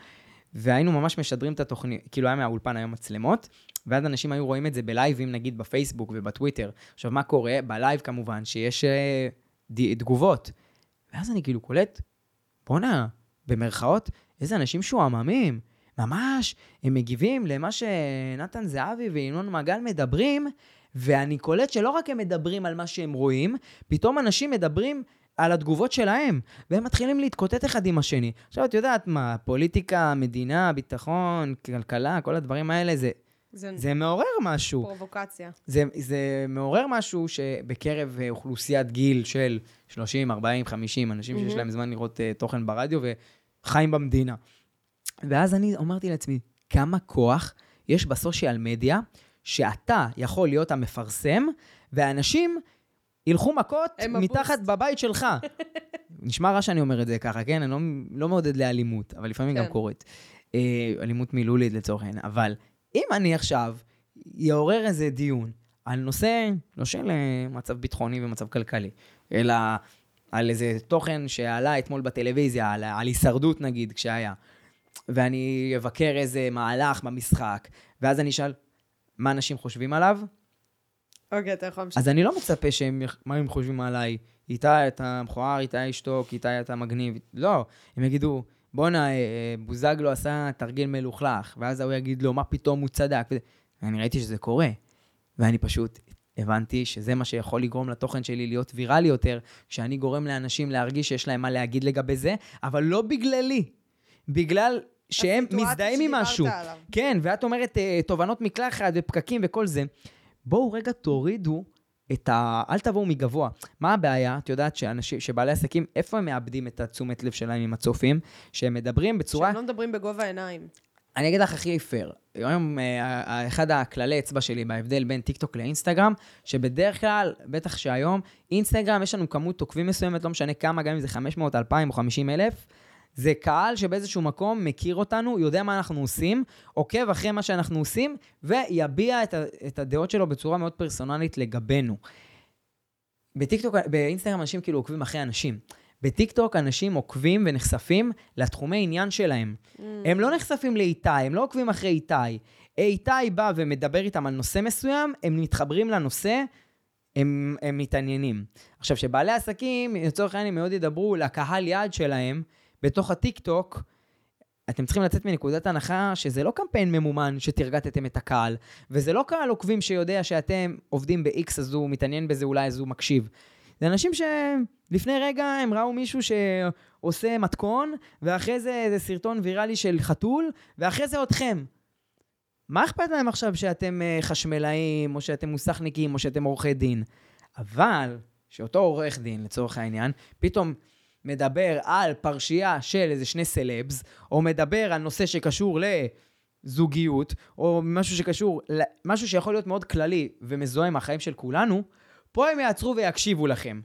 Speaker 1: והיינו ממש משדרים את התוכנית, כאילו היה מהאולפן היום מצלמות, ואז אנשים היו רואים את זה בלייבים, נגיד בפייסבוק ובטוויטר. עכשיו, מה קורה? בלייב כמובן, שיש אה, ד- תגובות. ואז אני כאילו קולט, בואנה, במרכאות, איזה אנשים שועממים. ממש, הם מגיבים למה שנתן זהבי וינון מגל מדברים, ואני קולט שלא רק הם מדברים על מה שהם רואים, פתאום אנשים מדברים על התגובות שלהם, והם מתחילים להתקוטט אחד עם השני. עכשיו, את יודעת מה, פוליטיקה, מדינה, ביטחון, כלכלה, כל הדברים האלה, זה,
Speaker 2: זה
Speaker 1: זה מעורר משהו.
Speaker 2: פרובוקציה.
Speaker 1: זה, זה מעורר משהו שבקרב אה, אוכלוסיית גיל של 30, 40, 50, אנשים שיש
Speaker 2: מהמם.
Speaker 1: להם זמן לראות uh, תוכן ברדיו וחיים במדינה. ואז אני אמרתי לעצמי, כמה כוח יש בסושיאל מדיה שאתה יכול להיות המפרסם, ואנשים ילכו מכות מתחת. בבית שלך. *laughs* נשמע רע שאני אומר את זה ככה, כן? אני לא, לא מעודד לאלימות, אבל לפעמים
Speaker 2: כן.
Speaker 1: גם קורית. אה, אלימות מילולית לצורך העניין. אבל אם אני עכשיו יעורר איזה דיון על נושא, לא של אה, מצב ביטחוני ומצב כלכלי, אלא על איזה תוכן שעלה אתמול בטלוויזיה, על, על הישרדות נגיד, כשהיה, ואני אבקר איזה מהלך במשחק, ואז אני אשאל, מה אנשים חושבים עליו?
Speaker 2: אוקיי, אתה יכול להמשיך.
Speaker 1: אז אני לא מצפה שהם, מה הם חושבים עליי? איתי אתה מכוער, איתי ישתוק, איתי אתה מגניב. לא, הם יגידו, בואנה, אה, אה, בוזגלו עשה תרגיל מלוכלך, ואז ההוא יגיד לו, מה פתאום הוא צדק. ואני ראיתי שזה קורה, ואני פשוט הבנתי שזה מה שיכול לגרום לתוכן שלי להיות ויראלי יותר, כשאני גורם לאנשים להרגיש שיש להם מה להגיד לגבי זה, אבל לא בגללי, בגלל שהם מזדהים עם משהו.
Speaker 2: עליו.
Speaker 1: כן, ואת אומרת אה, תובנות מקלחת ופקקים וכל זה. בואו רגע תורידו את ה... אל תבואו מגבוה. מה הבעיה? את יודעת שאנשים, שבעלי עסקים, איפה הם מאבדים את התשומת לב שלהם עם הצופים? שהם מדברים בצורה...
Speaker 2: שהם לא מדברים בגובה העיניים.
Speaker 1: אני אגיד לך הכי פייר. היום, אה, אחד הכללי אצבע שלי בהבדל בין טיקטוק לאינסטגרם, שבדרך כלל, בטח שהיום, אינסטגרם, יש לנו כמות עוקבים מסוימת, לא משנה כמה, גם אם זה 500, 2,000 או 50 אלף. זה קהל שבאיזשהו מקום מכיר אותנו, יודע מה אנחנו עושים, עוקב אחרי מה שאנחנו עושים, ויביע את, ה- את הדעות שלו בצורה מאוד פרסונלית לגבינו. בטיקטוק, באינסטגרם אנשים כאילו עוקבים אחרי אנשים. בטיקטוק אנשים עוקבים ונחשפים לתחומי עניין שלהם. הם לא נחשפים לאיתי, הם לא עוקבים אחרי איתי. איתי בא ומדבר איתם על נושא מסוים, הם מתחברים לנושא, הם, הם מתעניינים. עכשיו, שבעלי עסקים, לצורך העניין, הם מאוד ידברו לקהל יעד שלהם בתוך הטיקטוק, אתם צריכים לצאת מנקודת הנחה שזה לא קמפיין ממומן שתרגטתם את הקהל, וזה לא קהל עוקבים שיודע שאתם עובדים ב-X אז הוא מתעניין בזה, אולי אז הוא מקשיב. זה אנשים שלפני רגע הם ראו מישהו שעושה מתכון, ואחרי זה איזה סרטון ויראלי של חתול, ואחרי זה אתכם. מה אכפת להם עכשיו שאתם אה, חשמלאים, או שאתם מוסכניקים, או שאתם עורכי דין? אבל שאותו עורך דין, לצורך העניין, פתאום מדבר על פרשייה של איזה שני סלבס, או מדבר על נושא שקשור לזוגיות, או משהו שקשור, משהו שיכול להיות מאוד כללי ומזוהה עם החיים של כולנו, פה הם יעצרו ויקשיבו לכם.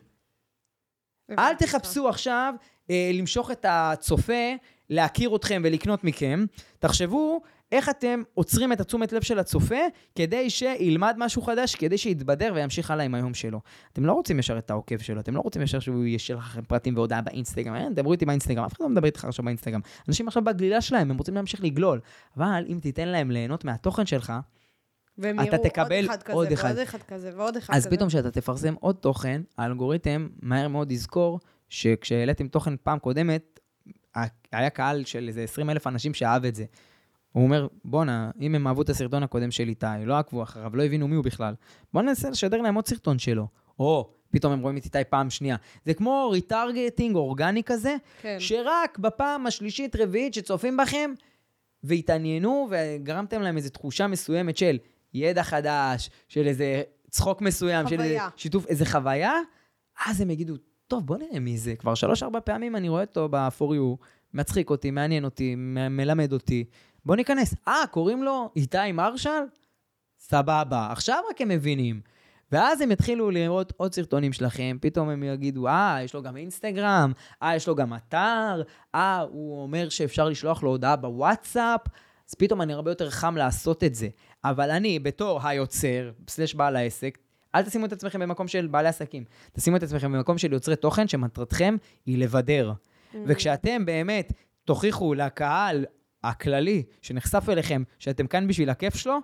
Speaker 1: אל תחפשו עכשיו אה, למשוך את הצופה, להכיר אתכם ולקנות מכם. תחשבו איך אתם עוצרים את התשומת לב של הצופה כדי שילמד משהו חדש, כדי שיתבדר וימשיך הלאה עם היום שלו. אתם לא רוצים ישר את העוקב שלו, אתם לא רוצים ישר שהוא ישלח לכם פרטים והודעה באינסטגרם, אין, דברו איתי באינסטגרם, אף אחד לא מדבר איתך עכשיו באינסטגרם. אנשים עכשיו בגלילה שלהם, הם רוצים להמשיך לגלול. אבל אם תיתן להם ליהנות מהתוכן שלך, אתה תקבל
Speaker 2: עוד אחד כזה,
Speaker 1: עוד אחד.
Speaker 2: ועוד אחד כזה, ועוד אחד
Speaker 1: אז
Speaker 2: כזה.
Speaker 1: פתאום כשאתה תפרסם עוד תוכן, האלגוריתם מהר מאוד יזכור שכשהעליתם תוכן פעם קודמת, היה קהל של איזה 20 אלף אנשים שאהב את זה. הוא אומר, בואנה, אם הם אהבו את הסרטון הקודם של איתי, לא עקבו אחריו, לא הבינו מי הוא בכלל, בוא ננסה לשדר להם עוד סרטון שלו. או, פתאום הם רואים את איתי פעם שנייה. זה כמו retargeting אורגני כזה,
Speaker 2: כן.
Speaker 1: שרק בפעם השלישית, רביעית שצופים בכם, והתעניינו וגרמתם להם איזו תחושה מסוימת של ידע חדש, של איזה צחוק מסוים, של איזה
Speaker 2: חוויה.
Speaker 1: שיתוף, איזה חוויה, אז הם יגידו, טוב, בוא נראה מי זה. כבר שלוש-ארבע פעמים אני רואה אותו ב-for you, מצחיק אותי, מעניין אותי, מלמד אותי. בוא ניכנס. אה, קוראים לו איתי מרשל? סבבה. עכשיו רק הם מבינים. ואז הם יתחילו לראות עוד סרטונים שלכם, פתאום הם יגידו, אה, יש לו גם אינסטגרם, אה, יש לו גם אתר, אה, הוא אומר שאפשר לשלוח לו הודעה בוואטסאפ, אז פתאום אני הרבה יותר חם לעשות את זה. אבל אני, בתור היוצר, סלש בעל העסק, אל תשימו את עצמכם במקום של בעלי עסקים. תשימו את עצמכם במקום של יוצרי תוכן שמטרתכם היא לבדר. וכשאתם באמת תוכיחו לקהל הכללי שנחשף אליכם שאתם כאן בשביל הכיף שלו,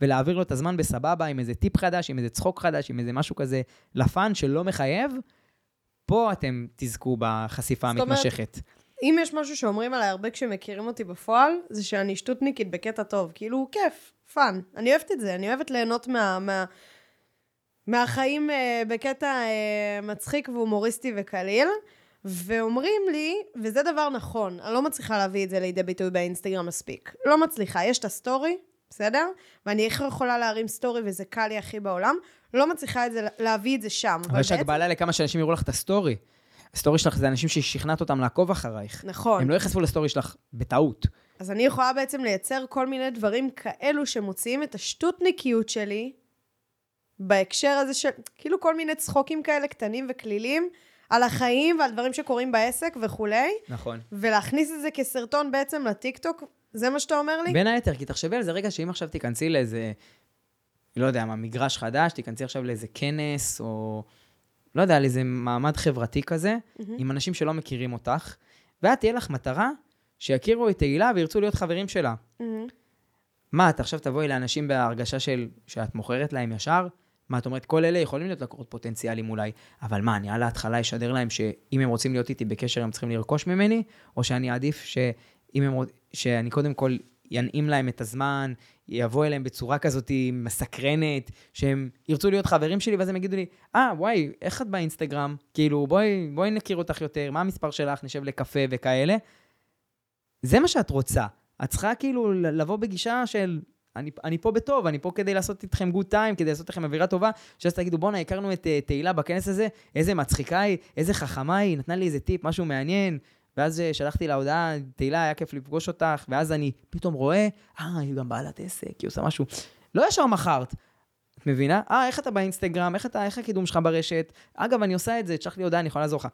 Speaker 1: ולהעביר לו את הזמן בסבבה עם איזה טיפ חדש, עם איזה צחוק חדש, עם איזה משהו כזה ל fun שלא מחייב, פה אתם תזכו בחשיפה
Speaker 2: זאת אומרת,
Speaker 1: המתמשכת.
Speaker 2: אם יש משהו שאומרים עליי הרבה כשמכירים אותי בפועל, זה שאני שטותניקית בקטע טוב. כאילו, כיף, fun. אני אוהבת את זה, אני אוהבת ליהנות מה... מה... מהחיים אה, בקטע אה, מצחיק והומוריסטי וקליל, ואומרים לי, וזה דבר נכון, אני לא מצליחה להביא את זה לידי ביטוי באינסטגרם מספיק. לא מצליחה, יש את הסטורי, בסדר? ואני איך יכולה להרים סטורי וזה קל לי הכי בעולם, לא מצליחה את זה, להביא את זה שם.
Speaker 1: אבל יש
Speaker 2: בעצם-
Speaker 1: הגבלה לכמה שאנשים יראו לך את הסטורי. הסטורי שלך זה אנשים ששכנעת אותם לעקוב אחרייך.
Speaker 2: נכון.
Speaker 1: הם לא ייחשפו לסטורי שלך בטעות.
Speaker 2: אז אני יכולה בעצם לייצר כל מיני דברים כאלו שמוציאים את השטותניקיות שלי בהקשר הזה של, כאילו כל מיני צחוקים כאלה קטנים וקלילים על החיים ועל דברים שקורים בעסק וכולי,
Speaker 1: נכון.
Speaker 2: ולהכניס את זה כסרטון בעצם לטיקטוק, זה מה שאתה אומר לי?
Speaker 1: בין היתר, כי תחשבי על זה רגע שאם עכשיו תיכנסי לאיזה, לא יודע מה, מגרש חדש, תיכנסי עכשיו לאיזה כנס, או לא יודע, לאיזה מעמד חברתי כזה, עם אנשים שלא מכירים אותך, ואת תהיה לך מטרה שיכירו את תהילה וירצו להיות חברים שלה.
Speaker 2: מהמם.
Speaker 1: מה, את עכשיו תבואי לאנשים בהרגשה של שאת מוכרת להם ישר? מה, את אומרת, כל אלה יכולים להיות לקוחות פוטנציאליים אולי, אבל מה, אני על ההתחלה אשדר להם שאם הם רוצים להיות איתי בקשר, הם צריכים לרכוש ממני, או שאני אעדיף שאם הם רוצ... שאני קודם כל ינעים להם את הזמן, יבוא אליהם בצורה כזאת מסקרנת, שהם ירצו להיות חברים שלי, ואז הם יגידו לי, אה, וואי, איך את באינסטגרם? כאילו, בואי, בואי נכיר אותך יותר, מה המספר שלך, נשב לקפה וכאלה. זה מה שאת רוצה. את צריכה כאילו לבוא בגישה של, אני, אני פה בטוב, אני פה כדי לעשות איתכם גוד טיים, כדי לעשות לכם אווירה טובה, שאז תגידו, בואנה, הכרנו את אה, תהילה בכנס הזה, איזה מצחיקה היא, איזה חכמה היא, נתנה לי איזה טיפ, משהו מעניין. ואז אה, שלחתי לה הודעה, תהילה, היה כיף לפגוש אותך, ואז אני פתאום רואה, אה, היא גם בעלת עסק, היא עושה משהו. לא ישר מכרת. את מבינה? אה, איך אתה באינסטגרם, איך אתה, איך הקידום שלך ברשת? אגב, אני עושה את זה, תשלח לי הודעה, אני יכולה לעזור לך.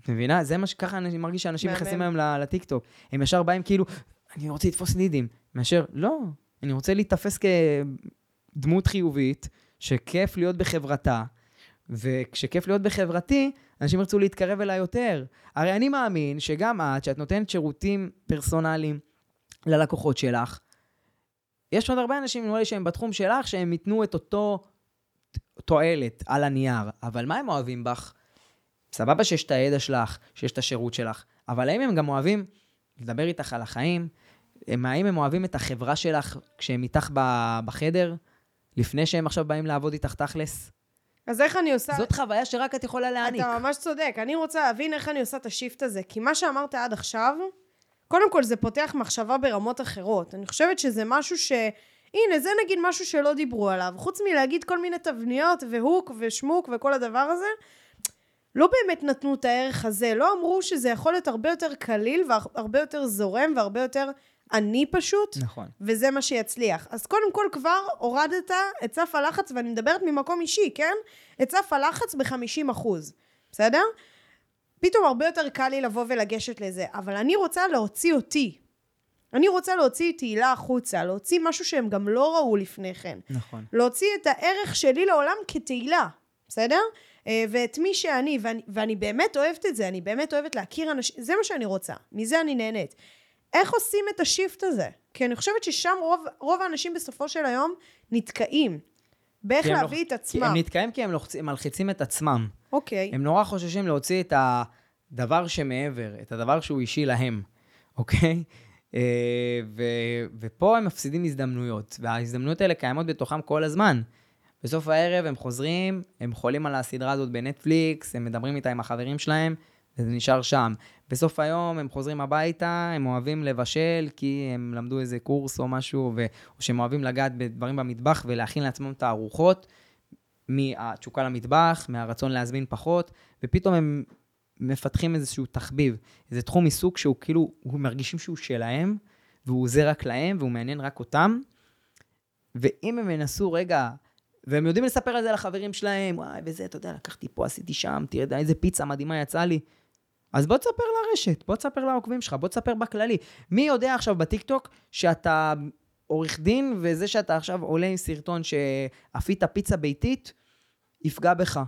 Speaker 1: את מבינה? זה מה שככה אני מרגיש שאנשים. נכנסים היום לטיקטוק. הם ישר באים כאילו, אני רוצה לתפוס לידים. מאשר, לא, אני רוצה להיתפס כדמות חיובית, שכיף להיות בחברתה, וכשכיף להיות בחברתי, אנשים ירצו להתקרב אליי יותר. הרי אני מאמין שגם את, שאת נותנת שירותים פרסונליים ללקוחות שלך, יש עוד הרבה אנשים, נראה לי, שהם בתחום שלך, שהם ייתנו את אותו תועלת על הנייר, אבל מה הם אוהבים בך? סבבה שיש את הידע שלך, שיש את השירות שלך, אבל האם הם גם אוהבים לדבר איתך על החיים? הם, האם הם אוהבים את החברה שלך כשהם איתך בחדר, לפני שהם עכשיו באים לעבוד איתך תכלס?
Speaker 2: אז איך אני עושה...
Speaker 1: זאת חוויה שרק את יכולה להעניק.
Speaker 2: אתה ממש צודק. אני רוצה להבין איך אני עושה את השיפט הזה. כי מה שאמרת עד עכשיו, קודם כל זה פותח מחשבה ברמות אחרות. אני חושבת שזה משהו הנה, זה נגיד משהו שלא דיברו עליו. חוץ מלהגיד כל מיני תבניות והוק ושמוק וכל הדבר הזה, לא באמת נתנו את הערך הזה. לא אמרו שזה יכול להיות הרבה יותר קליל והרבה יותר זורם והרבה יותר עני פשוט.
Speaker 1: נכון.
Speaker 2: וזה מה שיצליח. אז קודם כל כבר הורדת את סף הלחץ, ואני מדברת ממקום אישי, כן? את סף הלחץ ב-50 אחוז, בסדר? פתאום הרבה יותר קל לי לבוא ולגשת לזה, אבל אני רוצה להוציא אותי. אני רוצה להוציא תהילה החוצה, להוציא משהו שהם גם לא ראו לפני כן.
Speaker 1: נכון.
Speaker 2: להוציא את הערך שלי לעולם כתהילה, בסדר? אה, ואת מי שאני, ואני, ואני באמת אוהבת את זה, אני באמת אוהבת להכיר אנשים, זה מה שאני רוצה, מזה אני נהנית. איך עושים את השיפט הזה? כי אני חושבת ששם רוב, רוב האנשים בסופו של היום נתקעים. באיך להביא לוח... את עצמם.
Speaker 1: הם נתקעים כי הם לוחצ... מלחיצים את עצמם.
Speaker 2: אוקיי.
Speaker 1: הם נורא חוששים להוציא את הדבר שמעבר, את הדבר שהוא אישי להם, אוקיי? אה, ו... ופה הם מפסידים הזדמנויות, וההזדמנויות האלה קיימות בתוכם כל הזמן. בסוף הערב הם חוזרים, הם חולים על הסדרה הזאת בנטפליקס, הם מדברים איתה עם החברים שלהם, וזה נשאר שם. בסוף היום הם חוזרים הביתה, הם אוהבים לבשל כי הם למדו איזה קורס או משהו, ו... או שהם אוהבים לגעת בדברים במטבח ולהכין לעצמם את הארוחות, מהתשוקה למטבח, מהרצון להזמין פחות, ופתאום הם מפתחים איזשהו תחביב, איזה תחום עיסוק שהוא כאילו, הם מרגישים שהוא שלהם, והוא עוזר רק להם, והוא מעניין רק אותם. ואם הם ינסו רגע, והם יודעים לספר על זה לחברים שלהם, וואי, וזה, אתה יודע, לקחתי פה, עשיתי שם, תראה איזה פיצה מדהימה יצאה לי. אז בוא תספר לרשת, בוא תספר לעוקבים שלך, בוא תספר בכללי. מי יודע עכשיו בטיקטוק שאתה עורך דין, וזה שאתה עכשיו עולה עם סרטון שאפית פיצה ביתית, יפגע בך.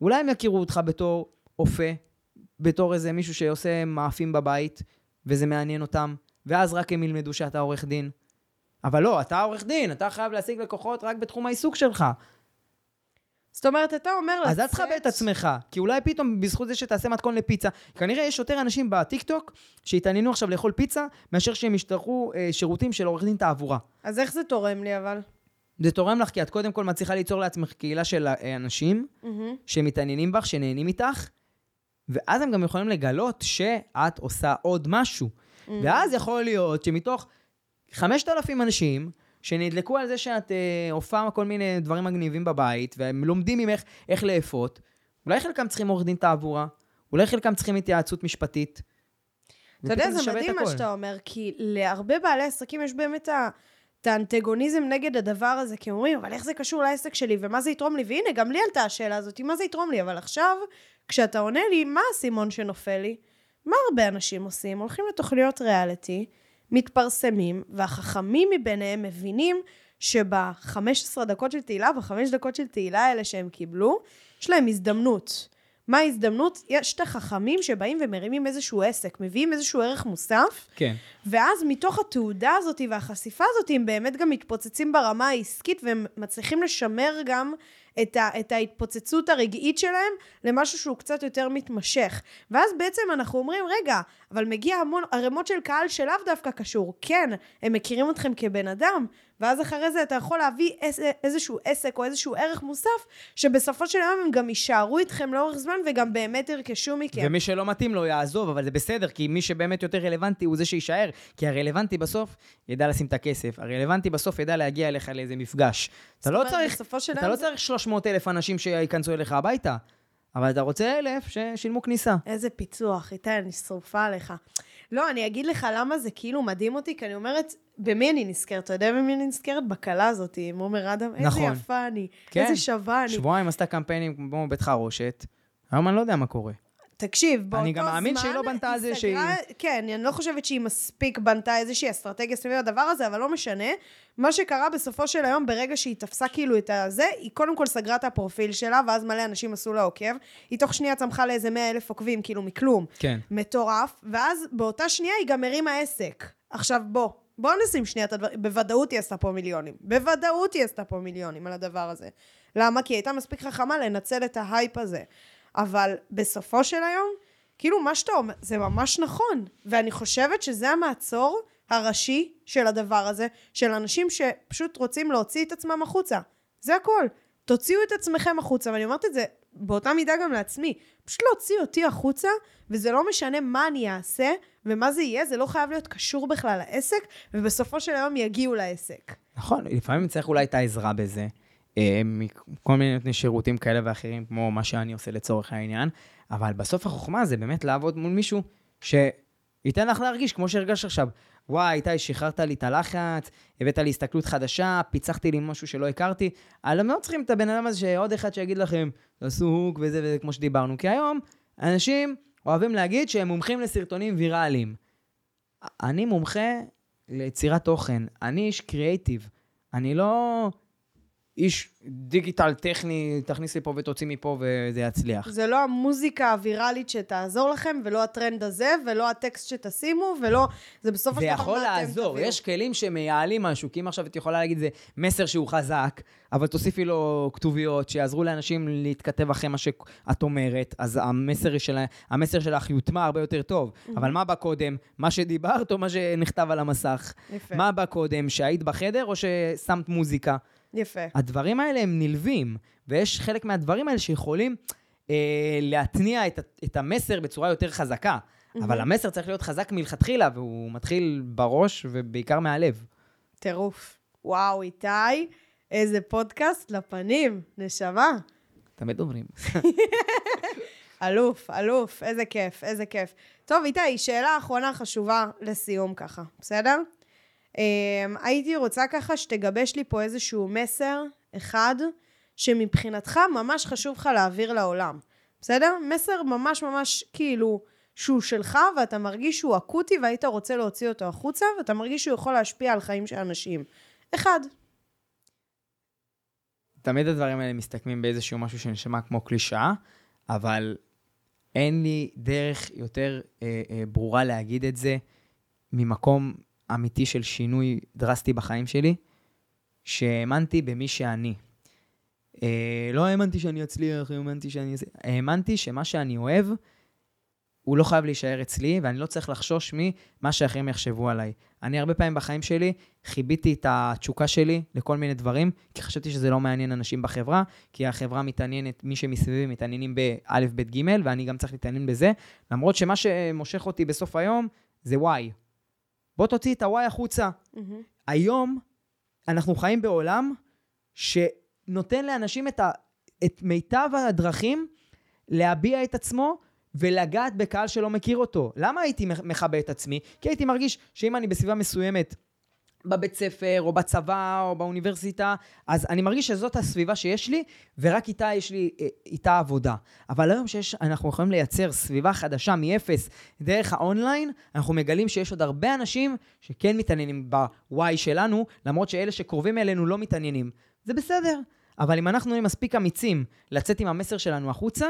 Speaker 1: אולי הם יכירו אותך בתור אופה, בתור איזה מישהו שעושה מאפים בבית, וזה מעניין אותם, ואז רק הם ילמדו שאתה עורך דין. אבל לא, אתה עורך דין, אתה חייב להשיג לקוחות רק בתחום העיסוק שלך.
Speaker 2: זאת אומרת, אתה אומר
Speaker 1: לצאת... אז אל תכבה את עצמך, כי אולי פתאום בזכות זה שתעשה מתכון לפיצה, כנראה יש יותר אנשים בטיקטוק שהתעניינו עכשיו לאכול פיצה, מאשר שהם ישתרכו אה, שירותים של עורך דין תעבורה.
Speaker 2: אז איך זה תורם לי אבל?
Speaker 1: זה תורם לך, כי את קודם כל מצליחה ליצור לעצמך קהילה של אה, אנשים mm-hmm. שמתעניינים בך, שנהנים איתך, ואז הם גם יכולים לגלות שאת עושה עוד משהו. Mm-hmm. ואז יכול להיות שמתוך 5,000 אנשים, שנדלקו על זה שאת אה, הופעה כל מיני דברים מגניבים בבית, והם לומדים ממך איך לאפות. אולי חלקם צריכים עורך דין תעבורה, אולי חלקם צריכים התייעצות משפטית.
Speaker 2: אתה יודע, זה מדהים מה שאתה אומר, כי להרבה בעלי עסקים יש באמת את האנטגוניזם נגד הדבר הזה, כי אומרים, אבל איך זה קשור לעסק שלי, ומה זה יתרום לי? והנה, גם לי עלתה השאלה הזאת, מה זה יתרום לי? אבל עכשיו, כשאתה עונה לי, מה האסימון שנופל לי? מה הרבה אנשים עושים? הולכים לתוכניות ריאליטי, מתפרסמים, והחכמים מביניהם מבינים שב-15 דקות של תהילה, בחמש דקות של תהילה האלה שהם קיבלו, יש להם הזדמנות. מה ההזדמנות? יש את החכמים שבאים ומרימים איזשהו עסק, מביאים איזשהו ערך מוסף,
Speaker 1: כן.
Speaker 2: ואז מתוך התעודה הזאת והחשיפה הזאת, הם באמת גם מתפוצצים ברמה העסקית, והם מצליחים לשמר גם את, ה, את ההתפוצצות הרגעית שלהם למשהו שהוא קצת יותר מתמשך. ואז בעצם אנחנו אומרים, רגע, אבל מגיע המון ערימות של קהל שלאו דווקא קשור. כן, הם מכירים אתכם כבן אדם, ואז אחרי זה אתה יכול להביא איזה, איזשהו עסק או איזשהו ערך מוסף, שבסופו של יום הם גם יישארו איתכם לאורך זמן וגם באמת ירכשו מכם.
Speaker 1: ומי שלא מתאים לו יעזוב, אבל זה בסדר, כי מי שבאמת יותר רלוונטי הוא זה שיישאר, כי הרלוונטי בסוף ידע לשים את הכסף, הרלוונטי בסוף ידע להגיע אליך לאיזה מפגש. אתה לא צריך, אתה לא צריך 300 אלף אנשים שייכנסו אליך הביתה. אבל אתה רוצה אלף ששילמו כניסה.
Speaker 2: איזה פיצוח, איתי, אני שרופה עליך. לא, אני אגיד לך למה זה כאילו מדהים אותי, כי אני אומרת, במי אני נזכרת? אתה יודע במי אני נזכרת? בכלה הזאת, עם עומר אדם. נכון. איזה יפה אני, כן. איזה שווה אני.
Speaker 1: שבועיים עשתה קמפיינים כמו בית חרושת, היום אני לא יודע מה קורה.
Speaker 2: תקשיב, באותו זמן...
Speaker 1: אני גם מאמין שהיא לא בנתה על זה שהיא...
Speaker 2: כן, אני לא חושבת שהיא מספיק בנתה איזושהי אסטרטגיה סביב הדבר הזה, אבל לא משנה. מה שקרה בסופו של היום, ברגע שהיא תפסה כאילו את הזה, היא קודם כל סגרה את הפרופיל שלה, ואז מלא אנשים עשו לה עוקב. היא תוך שנייה צמחה לאיזה 100 אלף עוקבים, כאילו מכלום.
Speaker 1: כן.
Speaker 2: מטורף. ואז באותה שנייה היא גם הרימה עסק. עכשיו בוא, בוא נשים שנייה את הדברים, בוודאות היא עשתה פה מיליונים. בוודאות היא עשתה פה מיליונים על הדבר הזה. למה? כי היא הייתה מספיק חכמה לנצל את ההייפ הזה. אבל בסופו של היום, כאילו מה שאתה אומר, זה ממש נכון. ואני חושבת שזה המעצור הראשי של הדבר הזה, של אנשים שפשוט רוצים להוציא את עצמם החוצה. זה הכל. תוציאו את עצמכם החוצה, ואני אומרת את זה באותה מידה גם לעצמי. פשוט להוציא אותי החוצה, וזה לא משנה מה אני אעשה ומה זה יהיה, זה לא חייב להיות קשור בכלל לעסק, ובסופו של היום יגיעו לעסק.
Speaker 1: נכון, לפעמים צריך אולי את העזרה בזה, מכל מיני נותני שירותים כאלה ואחרים, כמו מה שאני עושה לצורך העניין, אבל בסוף החוכמה זה באמת לעבוד מול מישהו שייתן לך להרגיש כמו שהרגשת עכשיו. וואי, איתי, שחררת לי את הלחץ, הבאת לי הסתכלות חדשה, פיצחתי לי משהו שלא הכרתי. אבל הם לא צריכים את הבן אדם הזה שעוד אחד שיגיד לכם, תעשו הוק וזה וזה, כמו שדיברנו. כי היום אנשים אוהבים להגיד שהם מומחים לסרטונים ויראליים. אני מומחה ליצירת תוכן, אני איש קריאייטיב. אני לא איש דיגיטל טכני, תכניס לי פה ותוציא מפה וזה יצליח.
Speaker 2: זה לא המוזיקה הוויראלית שתעזור לכם, ולא הטרנד הזה, ולא הטקסט שתשימו, ולא... זה בסופו
Speaker 1: זה
Speaker 2: של דבר
Speaker 1: יכול
Speaker 2: מה אתם
Speaker 1: לעזור. יש כלים שמייעלים משהו, כי אם עכשיו את יכולה להגיד זה מסר שהוא חזק, אבל תוסיפי לו כתוביות שיעזרו לאנשים להתכתב אחרי מה שאת אומרת, אז המסר, של, המסר שלך יוטמע הרבה יותר טוב. אבל מה בא קודם? מה שדיברת או מה שנכתב על המסך?
Speaker 2: יפה,
Speaker 1: מה בא קודם? שהיית בחדר או ששמת מוזיקה?
Speaker 2: יפה.
Speaker 1: הדברים האלה הם נלווים, ויש חלק מהדברים האלה שיכולים אה, להתניע את, את המסר בצורה יותר חזקה. אבל המסר צריך להיות חזק מלכתחילה, והוא מתחיל בראש ובעיקר מהלב.
Speaker 2: טירוף. וואו, איתי, איזה פודקאסט לפנים, נשמה.
Speaker 1: תמיד אומרים. *laughs*
Speaker 2: אלוף, אלוף, איזה כיף, איזה כיף. טוב, איתי, שאלה אחרונה חשובה לסיום ככה, בסדר? Um, הייתי רוצה ככה שתגבש לי פה איזשהו מסר אחד, שמבחינתך ממש חשוב לך להעביר לעולם, בסדר? מסר ממש ממש כאילו שהוא שלך, ואתה מרגיש שהוא אקוטי והיית רוצה להוציא אותו החוצה, ואתה מרגיש שהוא יכול להשפיע על חיים של אנשים. אחד.
Speaker 1: תמיד הדברים האלה מסתכמים באיזשהו משהו שנשמע כמו קלישאה, אבל אין לי דרך יותר אה, אה, ברורה להגיד את זה ממקום אמיתי של שינוי דרסטי בחיים שלי, שהאמנתי במי שאני. אה, לא האמנתי שאני אצליח, האמנתי שאני... האמנתי שמה שאני אוהב, הוא לא חייב להישאר אצלי, ואני לא צריך לחשוש ממה שאחרים יחשבו עליי. אני הרבה פעמים בחיים שלי חיביתי את התשוקה שלי לכל מיני דברים, כי חשבתי שזה לא מעניין אנשים בחברה, כי החברה מתעניינת, מי שמסביבי מתעניינים באלף, בית, גימל, ואני גם צריך להתעניין בזה, למרות שמה שמושך אותי בסוף היום זה וואי. בוא תוציא את הוואי החוצה.
Speaker 2: מהמם.
Speaker 1: היום אנחנו חיים בעולם שנותן לאנשים את, ה, את מיטב הדרכים להביע את עצמו ולגעת בקהל שלא מכיר אותו. למה הייתי מכבה את עצמי? כי הייתי מרגיש שאם אני בסביבה מסוימת, בבית ספר, או בצבא, או באוניברסיטה, אז אני מרגיש שזאת הסביבה שיש לי, ורק איתה יש לי אה, איתה עבודה. אבל היום שאנחנו יכולים לייצר סביבה חדשה מאפס דרך האונליין, אנחנו מגלים שיש עוד הרבה אנשים שכן מתעניינים ב-Y שלנו, למרות שאלה שקרובים אלינו לא מתעניינים. זה בסדר. אבל אם אנחנו נהיה מספיק אמיצים לצאת עם המסר שלנו החוצה,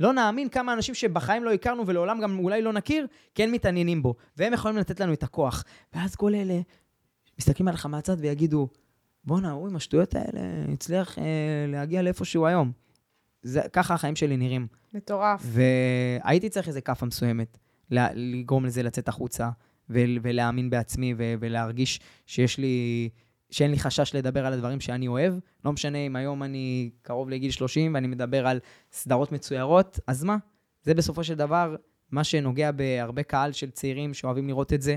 Speaker 1: לא נאמין כמה אנשים שבחיים לא הכרנו ולעולם גם אולי לא נכיר, כן מתעניינים בו. והם יכולים לתת לנו את הכוח. ואז כל אלה מסתכלים עליך מהצד ויגידו, בואנה, הוא עם השטויות האלה הצליח אה, להגיע לאיפה שהוא היום. זה, ככה החיים שלי נראים.
Speaker 2: מטורף.
Speaker 1: והייתי צריך איזה כאפה מסוימת, לגרום לזה לצאת החוצה, ול- ולהאמין בעצמי, ו- ולהרגיש שיש לי, שאין לי חשש לדבר על הדברים שאני אוהב. לא משנה אם היום אני קרוב לגיל 30 ואני מדבר על סדרות מצוירות, אז מה? זה בסופו של דבר מה שנוגע בהרבה קהל של צעירים שאוהבים לראות את זה.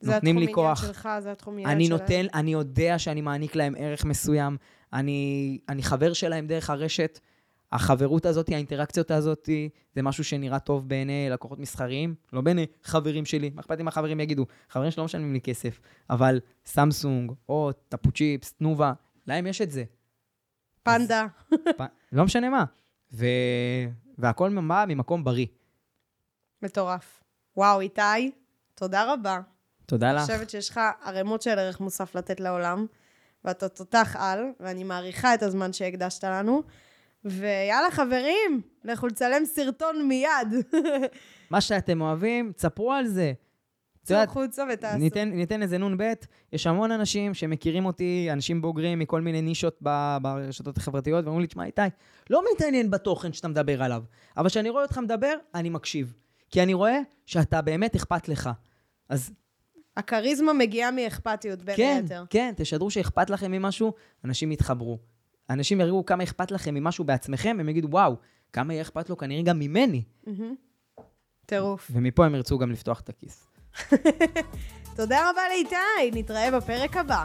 Speaker 2: זה
Speaker 1: נותנים
Speaker 2: התחום
Speaker 1: לי כוח.
Speaker 2: עניין שלך, זה התחום עניין
Speaker 1: אני
Speaker 2: שלהם.
Speaker 1: נותן, אני יודע שאני מעניק להם ערך מסוים, אני, אני חבר שלהם דרך הרשת. החברות הזאת, האינטראקציות הזאת, זה משהו שנראה טוב בעיני לקוחות מסחריים, לא בעיני חברים שלי. מה אכפת אם החברים יגידו? חברים שלא משלמים לי כסף, אבל סמסונג, או טפו צ'יפס, תנובה, להם יש את זה.
Speaker 2: פנדה.
Speaker 1: פ- לא משנה מה. ו... והכל בא ממקום בריא.
Speaker 2: מטורף. וואו, איתי, תודה רבה.
Speaker 1: תודה
Speaker 2: אני
Speaker 1: לך.
Speaker 2: חושבת שיש לך ערימות של ערך מוסף לתת לעולם, ואתה תותח על, ואני מעריכה את הזמן שהקדשת לנו. ויאללה, חברים, לכו לצלם סרטון מיד. *laughs*
Speaker 1: מה שאתם אוהבים, תספרו על זה.
Speaker 2: צאו החוצה ותעשו.
Speaker 1: ניתן, ניתן איזה נ"ב, יש המון אנשים שמכירים אותי, אנשים בוגרים מכל מיני נישות ב- ברשתות החברתיות, ואומרים לי, תשמע, איתי, לא מתעניין בתוכן שאתה מדבר עליו, אבל כשאני רואה אותך מדבר, אני מקשיב. כי אני רואה שאתה באמת אכפת לך. אז
Speaker 2: הכריזמה מגיעה מאכפתיות, בין
Speaker 1: כן,
Speaker 2: היתר.
Speaker 1: כן, תשדרו שאכפת לכם ממשהו, אנשים יתחברו. אנשים יראו כמה אכפת לכם ממשהו בעצמכם, הם יגידו, וואו, כמה יהיה אכפת לו כנראה גם ממני.
Speaker 2: טירוף.
Speaker 1: ומפה הם ירצו גם לפתוח את הכיס. *laughs*
Speaker 3: תודה רבה לאיתי, נתראה בפרק הבא.